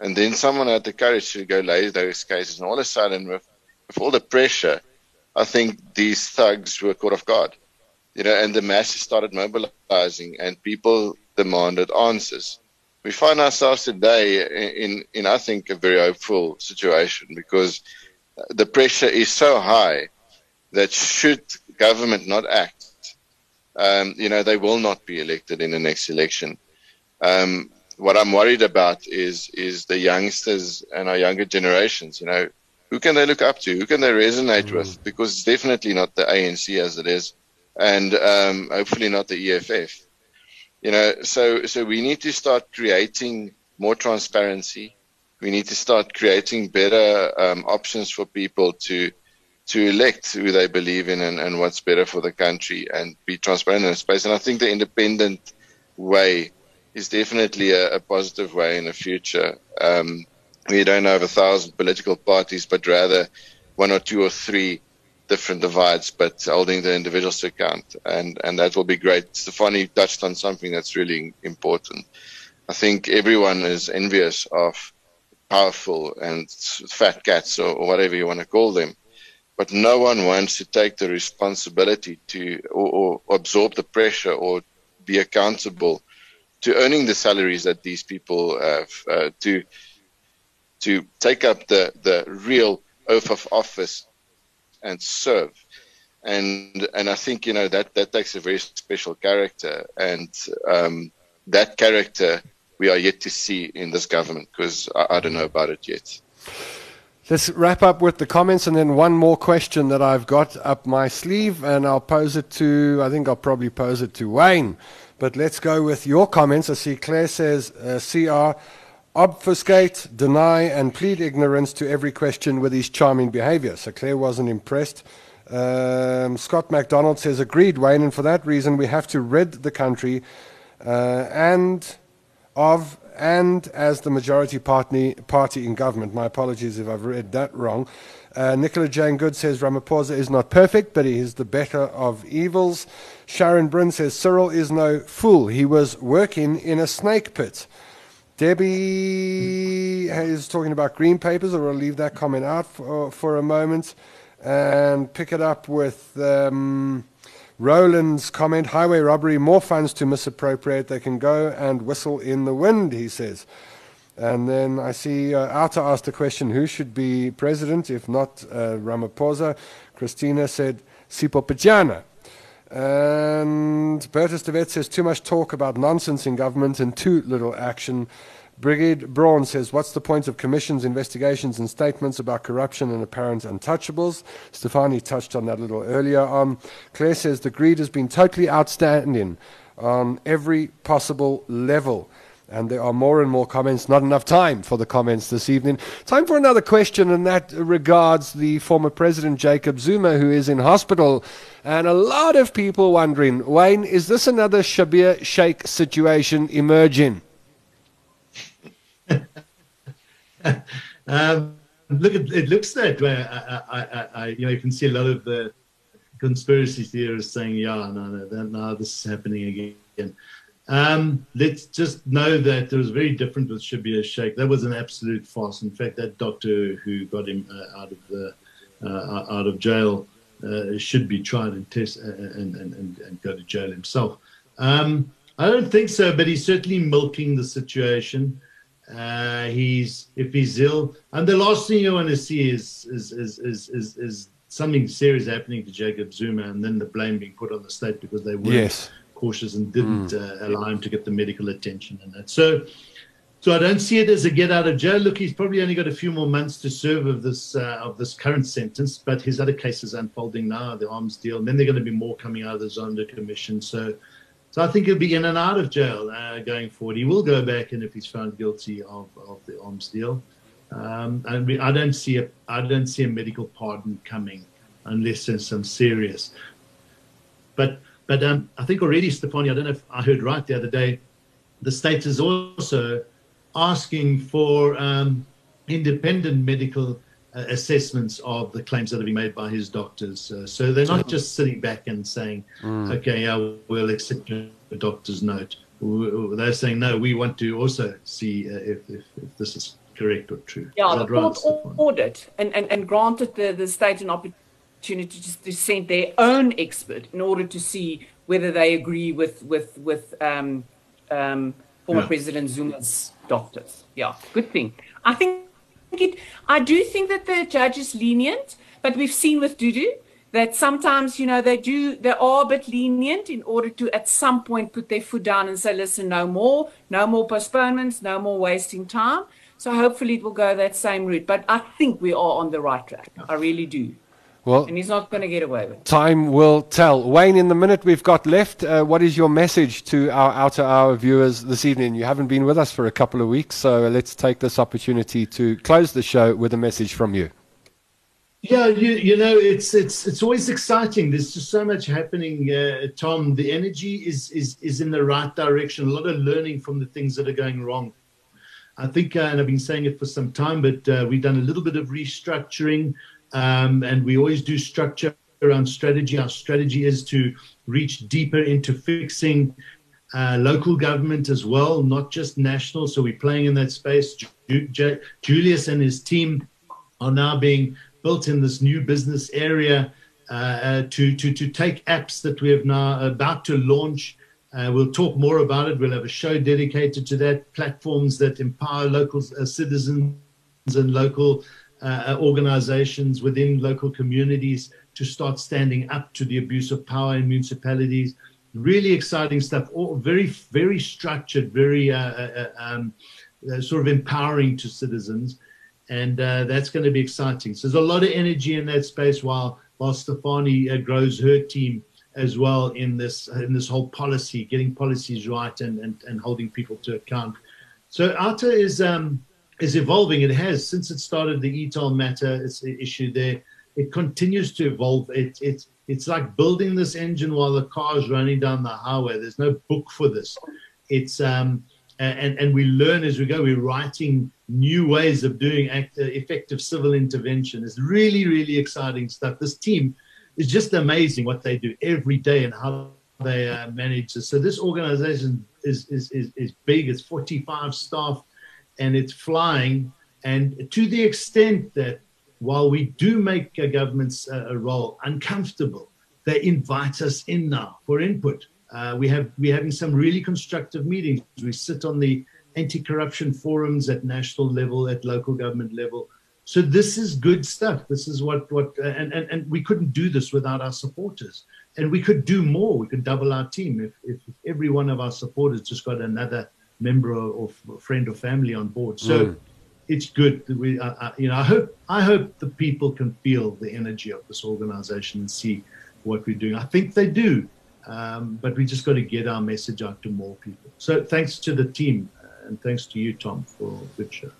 And then someone had the courage to go lay those cases. And all of a sudden, with with all the pressure, I think these thugs were caught off guard. You know, and the masses started mobilizing and people demanded answers. We find ourselves today in, in, in I think, a very hopeful situation because the pressure is so high that should government not act, um, you know, they will not be elected in the next election. Um, what I'm worried about is is the youngsters and our younger generations. You know, who can they look up to? Who can they resonate mm. with? Because it's definitely not the ANC as it is, and um, hopefully not the EFF. You know, so so we need to start creating more transparency. We need to start creating better um, options for people to to elect who they believe in and, and what's better for the country and be transparent in space. And I think the independent way is definitely a, a positive way in the future. Um, we don't have a thousand political parties, but rather one or two or three different divides, but holding the individuals to account. And, and that will be great. Stefanie touched on something that's really important. I think everyone is envious of powerful and fat cats or, or whatever you want to call them. But no one wants to take the responsibility to or, or absorb the pressure or be accountable to earning the salaries that these people have, uh, to to take up the, the real oath of office and serve. And and I think you know that that takes a very special character, and um, that character we are yet to see in this government because I, I don't know about it yet. Let's wrap up with the comments and then one more question that I've got up my sleeve, and I'll pose it to, I think I'll probably pose it to Wayne. But let's go with your comments. I see Claire says, uh, CR, obfuscate, deny, and plead ignorance to every question with his charming behavior. So Claire wasn't impressed. Um, Scott MacDonald says, agreed, Wayne, and for that reason we have to rid the country uh, and of and as the majority party, party in government. My apologies if I've read that wrong. Uh, Nicola Jane Good says Ramaphosa is not perfect, but he is the better of evils. Sharon Bryn says Cyril is no fool. He was working in a snake pit. Debbie is talking about green papers, or we'll leave that comment out for, for a moment and pick it up with um, Roland's comment highway robbery, more funds to misappropriate. They can go and whistle in the wind, he says. And then I see uh, OUTA asked the question who should be president if not uh, Ramaphosa? Christina said Sipho Pityana. And Bertus de Wet says too much talk about nonsense in government and too little action. Brigade Braun says, What's the point of commissions, investigations, and statements about corruption and apparent untouchables? Stefanie touched on that a little earlier on. Claire says, The greed has been totally outstanding on every possible level. And there are more and more comments. Not enough time for the comments this evening. Time for another question, and that regards the former president, Jacob Zuma, who is in hospital. And a lot of people wondering, Wayne, is this another Schabir Shaik situation emerging? um, look, it, it, looks that way. I, I, I, you know, you can see a lot of the conspiracy theorists saying, "Yeah, no, no, no, this is happening again." Um, let's just know that it was very different with Schabir Shaik. That was an absolute farce. In fact, that doctor who got him uh, out of the uh, out of jail uh, should be tried and test uh, and, and, and, and, go to jail himself. Um, I don't think so, but he's certainly milking the situation. Uh, he's if he's ill, and the last thing you want to see is is is is is, is something serious happening to Jacob Zuma, and then the blame being put on the state because they weren't yes. Cautious and didn't mm. uh, allow him to get the medical attention and that. So, so I don't see it as a get out of jail. Look, he's probably only got a few more months to serve of this uh, of this current sentence, but his other cases unfolding now, the arms deal, and then there are going to be more coming out of the Zondo Commission. So. So I think he'll be in and out of jail uh, going forward. He will go back, and if he's found guilty of, of the arms deal, um, and we, I don't see a I don't see a medical pardon coming unless there's some serious. But but um, I think already, Stefanie, I don't know if I heard right the other day, the state is also asking for um, independent medical uh, assessments of the claims that are being made by his doctors. Uh, so they're not just sitting back and saying, mm. okay, yeah, we'll accept your doctor's note. They're saying, no, we want to also see uh, if, if, if, this is correct or true. Yeah, the court ordered and, and, and granted the, the state an opportunity to, to send their own expert in order to see whether they agree with, with, with um, um, former yeah. President Zuma's doctors. Yeah, good thing. I think it, I do think that the judge is lenient, but we've seen with Dudu that sometimes, you know, they do, they are a bit lenient in order to at some point put their foot down and say, listen, no more, no more postponements, no more wasting time. So hopefully it will go that same route. But I think we are on the right track. I really do. Well, and he's not going to get away with it. Time will tell. Wayne, in the minute we've got left, uh, what is your message to our OUTA Hour viewers this evening? You haven't been with us for a couple of weeks, so let's take this opportunity to close the show with a message from you. Yeah, you, you know, it's it's it's always exciting. There's just so much happening, uh, Tom. The energy is is is in the right direction. A lot of learning from the things that are going wrong. I think, uh, and I've been saying it for some time, but uh, we've done a little bit of restructuring. Um, and we always do structure around strategy. Our strategy is to reach deeper into fixing uh, local government as well, not just national. So we're playing in that space. Ju- Ju- Julius and his team are now being built in this new business area uh, uh, to, to, to take apps that we have now about to launch. Uh, we'll talk more about it. We'll have a show dedicated to that, platforms that empower local uh, citizens and local uh, organizations within local communities to start standing up to the abuse of power in municipalities. Really exciting stuff, all very, very structured, very uh, uh, uh um, uh, sort of empowering to citizens. And uh, that's going to be exciting. So there's a lot of energy in that space while, while Stefanie grows her team as well in this in this whole policy, getting policies right and, and, and holding people to account. So OUTA is um, is evolving. It has since it started the e-toll matter. It's the issue there. It continues to evolve. It, it's it's like building this engine while the car is running down the highway. There's no book for this. It's um and and we learn as we go. We're writing new ways of doing act, uh, effective civil intervention. It's really really exciting stuff. This team is just amazing what they do every day and how they uh, manage this. So this organization is is is, is big. It's 45 staff and it's flying. And to the extent that while we do make a government's uh, role uncomfortable, they invite us in now for input. Uh, we have we're having some really constructive meetings. We sit on the anti-corruption forums at national level, at local government level. So this is good stuff. This is what what and, and, and we couldn't do this without our supporters. And we could do more. We could double our team if, if every one of our supporters just got another member or, friend or family on board. So mm. it's good that we, uh, uh, you know, I hope I hope the people can feel the energy of this organization and see what we're doing. I think they do, um, but we just got to get our message out to more people. So thanks to the team uh, and thanks to you, Tom, for a good show.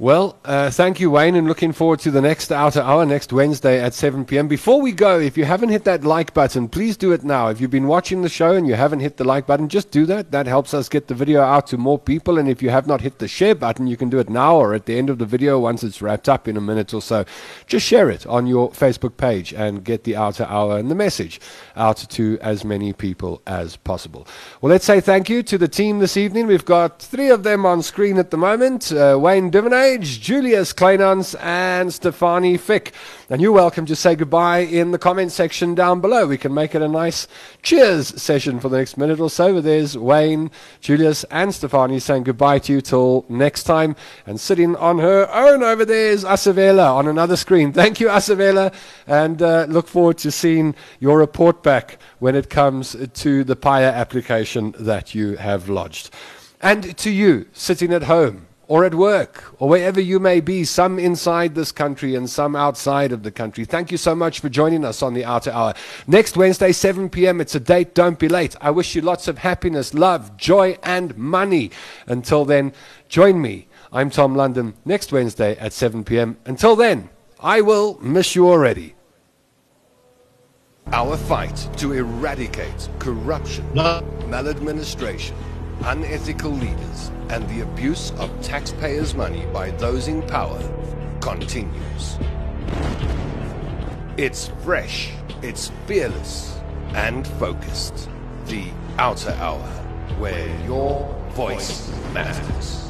Well, uh, thank you, Wayne, and looking forward to the next OUTA Hour next Wednesday at 7 p.m. Before we go, if you haven't hit that like button, please do it now. If you've been watching the show and you haven't hit the like button, just do that. That helps us get the video out to more people. And if you have not hit the share button, you can do it now or at the end of the video once it's wrapped up in a minute or so. Just share it on your Facebook page and get the OUTA Hour and the message out to as many people as possible. Well, let's say thank you to the team this evening. We've got three of them on screen at the moment uh, Wayne Duvenage. Julius Kleynhans, and Stefanie Fick. And you're welcome to say goodbye in the comment section down below. We can make it a nice cheers session for the next minute or so. But there's Wayne, Julius, and Stefanie saying goodbye to you till next time. And sitting on her own over there is Asavela on another screen. Thank you, Asavela, and uh, look forward to seeing your report back when it comes to the PAIA application that you have lodged. And to you, sitting at home, or at work or wherever you may be, some inside this country and some outside of the country. Thank you so much for joining us on the OUTA Hour. Next Wednesday, 7 p.m., it's a date. Don't be late. I wish you lots of happiness, love, joy, and money. Until then, join me. I'm Tom London next Wednesday at 7 p.m. Until then, I will miss you already. Our fight to eradicate corruption, maladministration, unethical leaders, and the abuse of taxpayers' money by those in power continues. It's fresh, it's fearless, and focused. The OUTA Hour, where your voice matters.